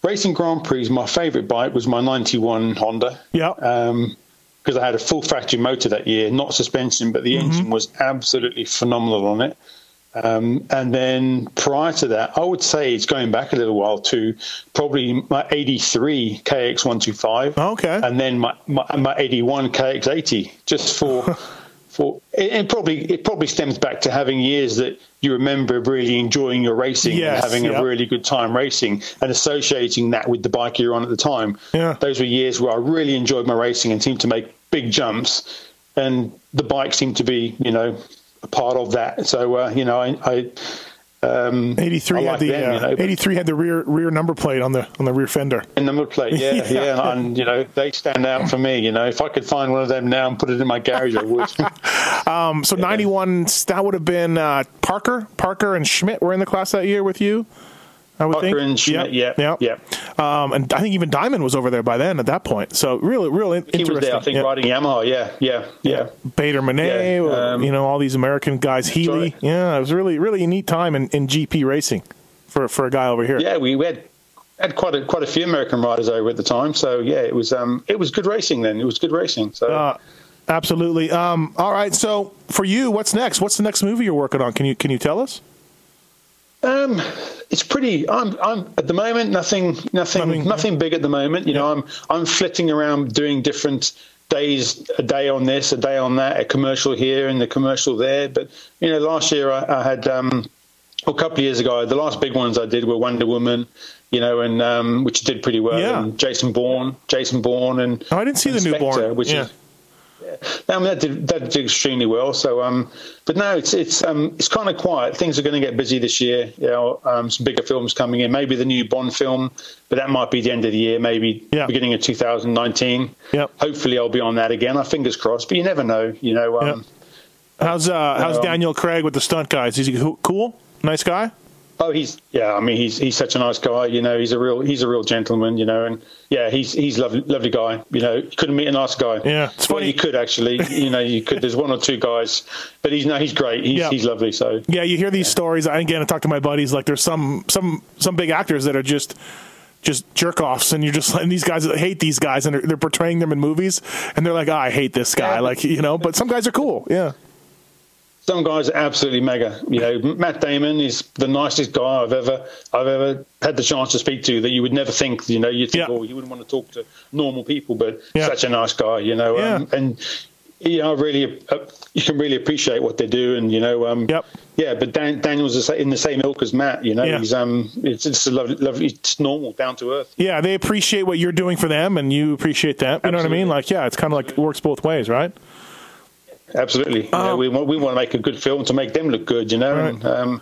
racing Grand Prix. My favourite bike was my '91 Honda. Yeah. Um, because I had a full factory motor that year, not suspension, but the engine was absolutely phenomenal on it. Um, and then prior to that, I would say it's going back a little while to probably my 83 KX125. Okay. And then my, my, my 81 KX80, just for. For, it, it probably it probably stems back to having years that you remember really enjoying your racing Yes, and having yep. a really good time racing and associating that with the bike you're on at the time. Yeah. Those were years where I really enjoyed my racing and seemed to make big jumps, and the bike seemed to be, you know, a part of that. So, uh, you know, I, I um, 83 I had the them, uh, you know, 83 had the rear rear number plate on the on the rear fender. and the number plate, yeah, Yeah. yeah, and you know they stand out for me. You know, if I could find one of them now and put it in my garage, I would. Um, so 91 that would have been uh, Parker, Parker and Schmit were in the class that year with you. I would Parker think. Schmit, Yep, yeah, yep. Um, and I think even Dymond was over there by then at that point. So really, really he interesting. was there, I think, yeah. riding Yamaha. Yeah, yeah, yeah. Bader Monet, Yeah, um, you know, all these American guys, Healy. right. Yeah, it was really, really a neat time in, in GP racing for for a guy over here. Yeah, we had had quite a quite a few American riders over at the time. So yeah, it was um it was good racing then. It was good racing. So Uh, absolutely. Um, all right. So for you, what's next? What's the next movie you're working on? Can you can you tell us? Um, it's pretty. I'm. I'm at the moment nothing. Nothing. Nothing, Nothing, yeah. big at the moment. You know, I'm. I'm flitting around doing different days. A day on this, a day on that. A commercial here and the commercial there. But you know, last year I, I had. Um, a couple of years ago, the last big ones I did were Wonder Woman. You know, and um, which did pretty well. Yeah. And Jason Bourne, Jason Bourne, and Oh, I didn't see the new Spectre, Bourne. which Yeah. is I mean, that did that did extremely well. So, um, but no, it's it's um, it's kind of quiet. Things are going to get busy this year. You know, um, some bigger films coming in. Maybe the new Bond film, but that might be the end of the year. Maybe Yeah. beginning of 2019. Yep. Hopefully, I'll be on that again. I fingers crossed. But you never know. You know. Um, Yep. How's uh, how's Um, Daniel Craig with the stunt guys? Is he cool? Nice guy? Oh, he's yeah. I mean, he's he's such a nice guy. You know, he's a real he's a real gentleman. You know, and yeah, he's he's lovely lovely guy. You know, you couldn't meet a nice guy. Yeah, it's well, funny. you could actually. You know, you could. There's one or two guys, but he's no, he's great. He's Yeah. he's lovely. So Yeah, you hear these stories. I again I talk to my buddies. Like there's some some some big actors that are just just jerk offs, and you're just and these guys hate these guys, and they're, they're portraying them in movies, and they're like, oh, I hate this guy. Yeah. Like you know, but some guys are cool. Yeah. Some guys are absolutely mega. You know, Matt Damon is the nicest guy I've ever I've ever had the chance to speak to. That you would never think. You know, you think, Yeah. oh, you wouldn't want to talk to normal people, but Yeah. such a nice guy. You know, um, Yeah. and you know, really, uh, you can really appreciate what they do, and you know, um, Yep. yeah. But Dan, Daniel's in the same ilk as Matt. You know, Yeah. he's um, it's it's a lovely, lovely, it's normal, down to earth. Yeah, they appreciate what you're doing for them, and you appreciate that. You know what I mean? Like, yeah, it's kind of like it works both ways, right? Absolutely. You know, Um, we want we want to make a good film to make them look good. You know, Right. and um,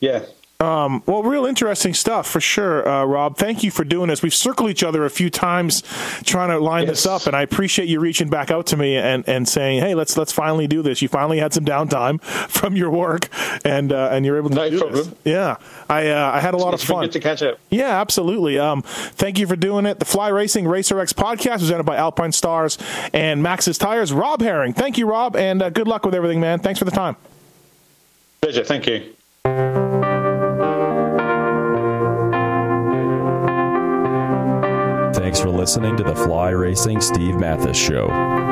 yeah. Um, well, real interesting stuff for sure, uh, Rob. Thank you for doing this. We've circled each other a few times trying to line this up, and I appreciate you reaching back out to me and, and saying, "Hey, let's let's finally do this." You finally had some downtime from your work, and uh, and you're able to No do problem. this. Yeah, I uh, I had a lot It's of fun. good to catch up. Yeah, absolutely. Um, thank you for doing it. The Fly Racing Racer X podcast presented by Alpinestars and Maxxis Tires. Rob Herring. Thank you, Rob, and uh, good luck with everything, man. Thanks for the time. Pleasure. Thank you. Thanks for listening to the Fly Racing Steve Matthes Show.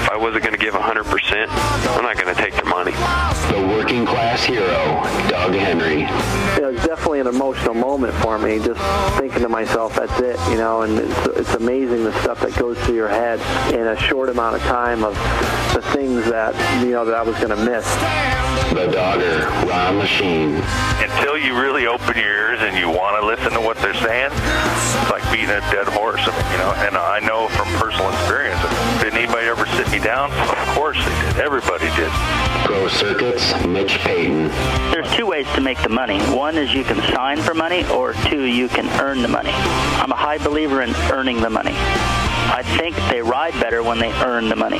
If I wasn't going to give 100%, I'm not going to take their money. The working class hero, Doug Henry. it was definitely an emotional moment for me. Just thinking to myself, that's it, you know. And it's, it's amazing the stuff that goes through your head in a short amount of time of the things that you know that I was going to miss. The Dogger, Ron Lechien. Until you really open your ears and you want to listen to what they're saying, it's like beating a dead horse. You know, and I know from personal experience. Did anybody ever sit me down? Of course they did. Everybody did. Pro Circuits, Mitch Payton. There's two ways to make the money. One is you can sign for money, or two, you can earn the money. I'm a high believer in earning the money. I think they ride better when they earn the money.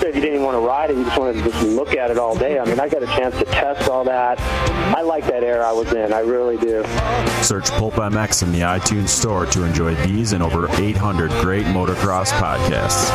sit there, you didn't even want to ride it, you just wanted to just look at it all day. I mean, I got a chance to test all that. I like that era I was in. I really do. Search Pulp MX in the iTunes Store to enjoy these and over 800 great motocross podcasts.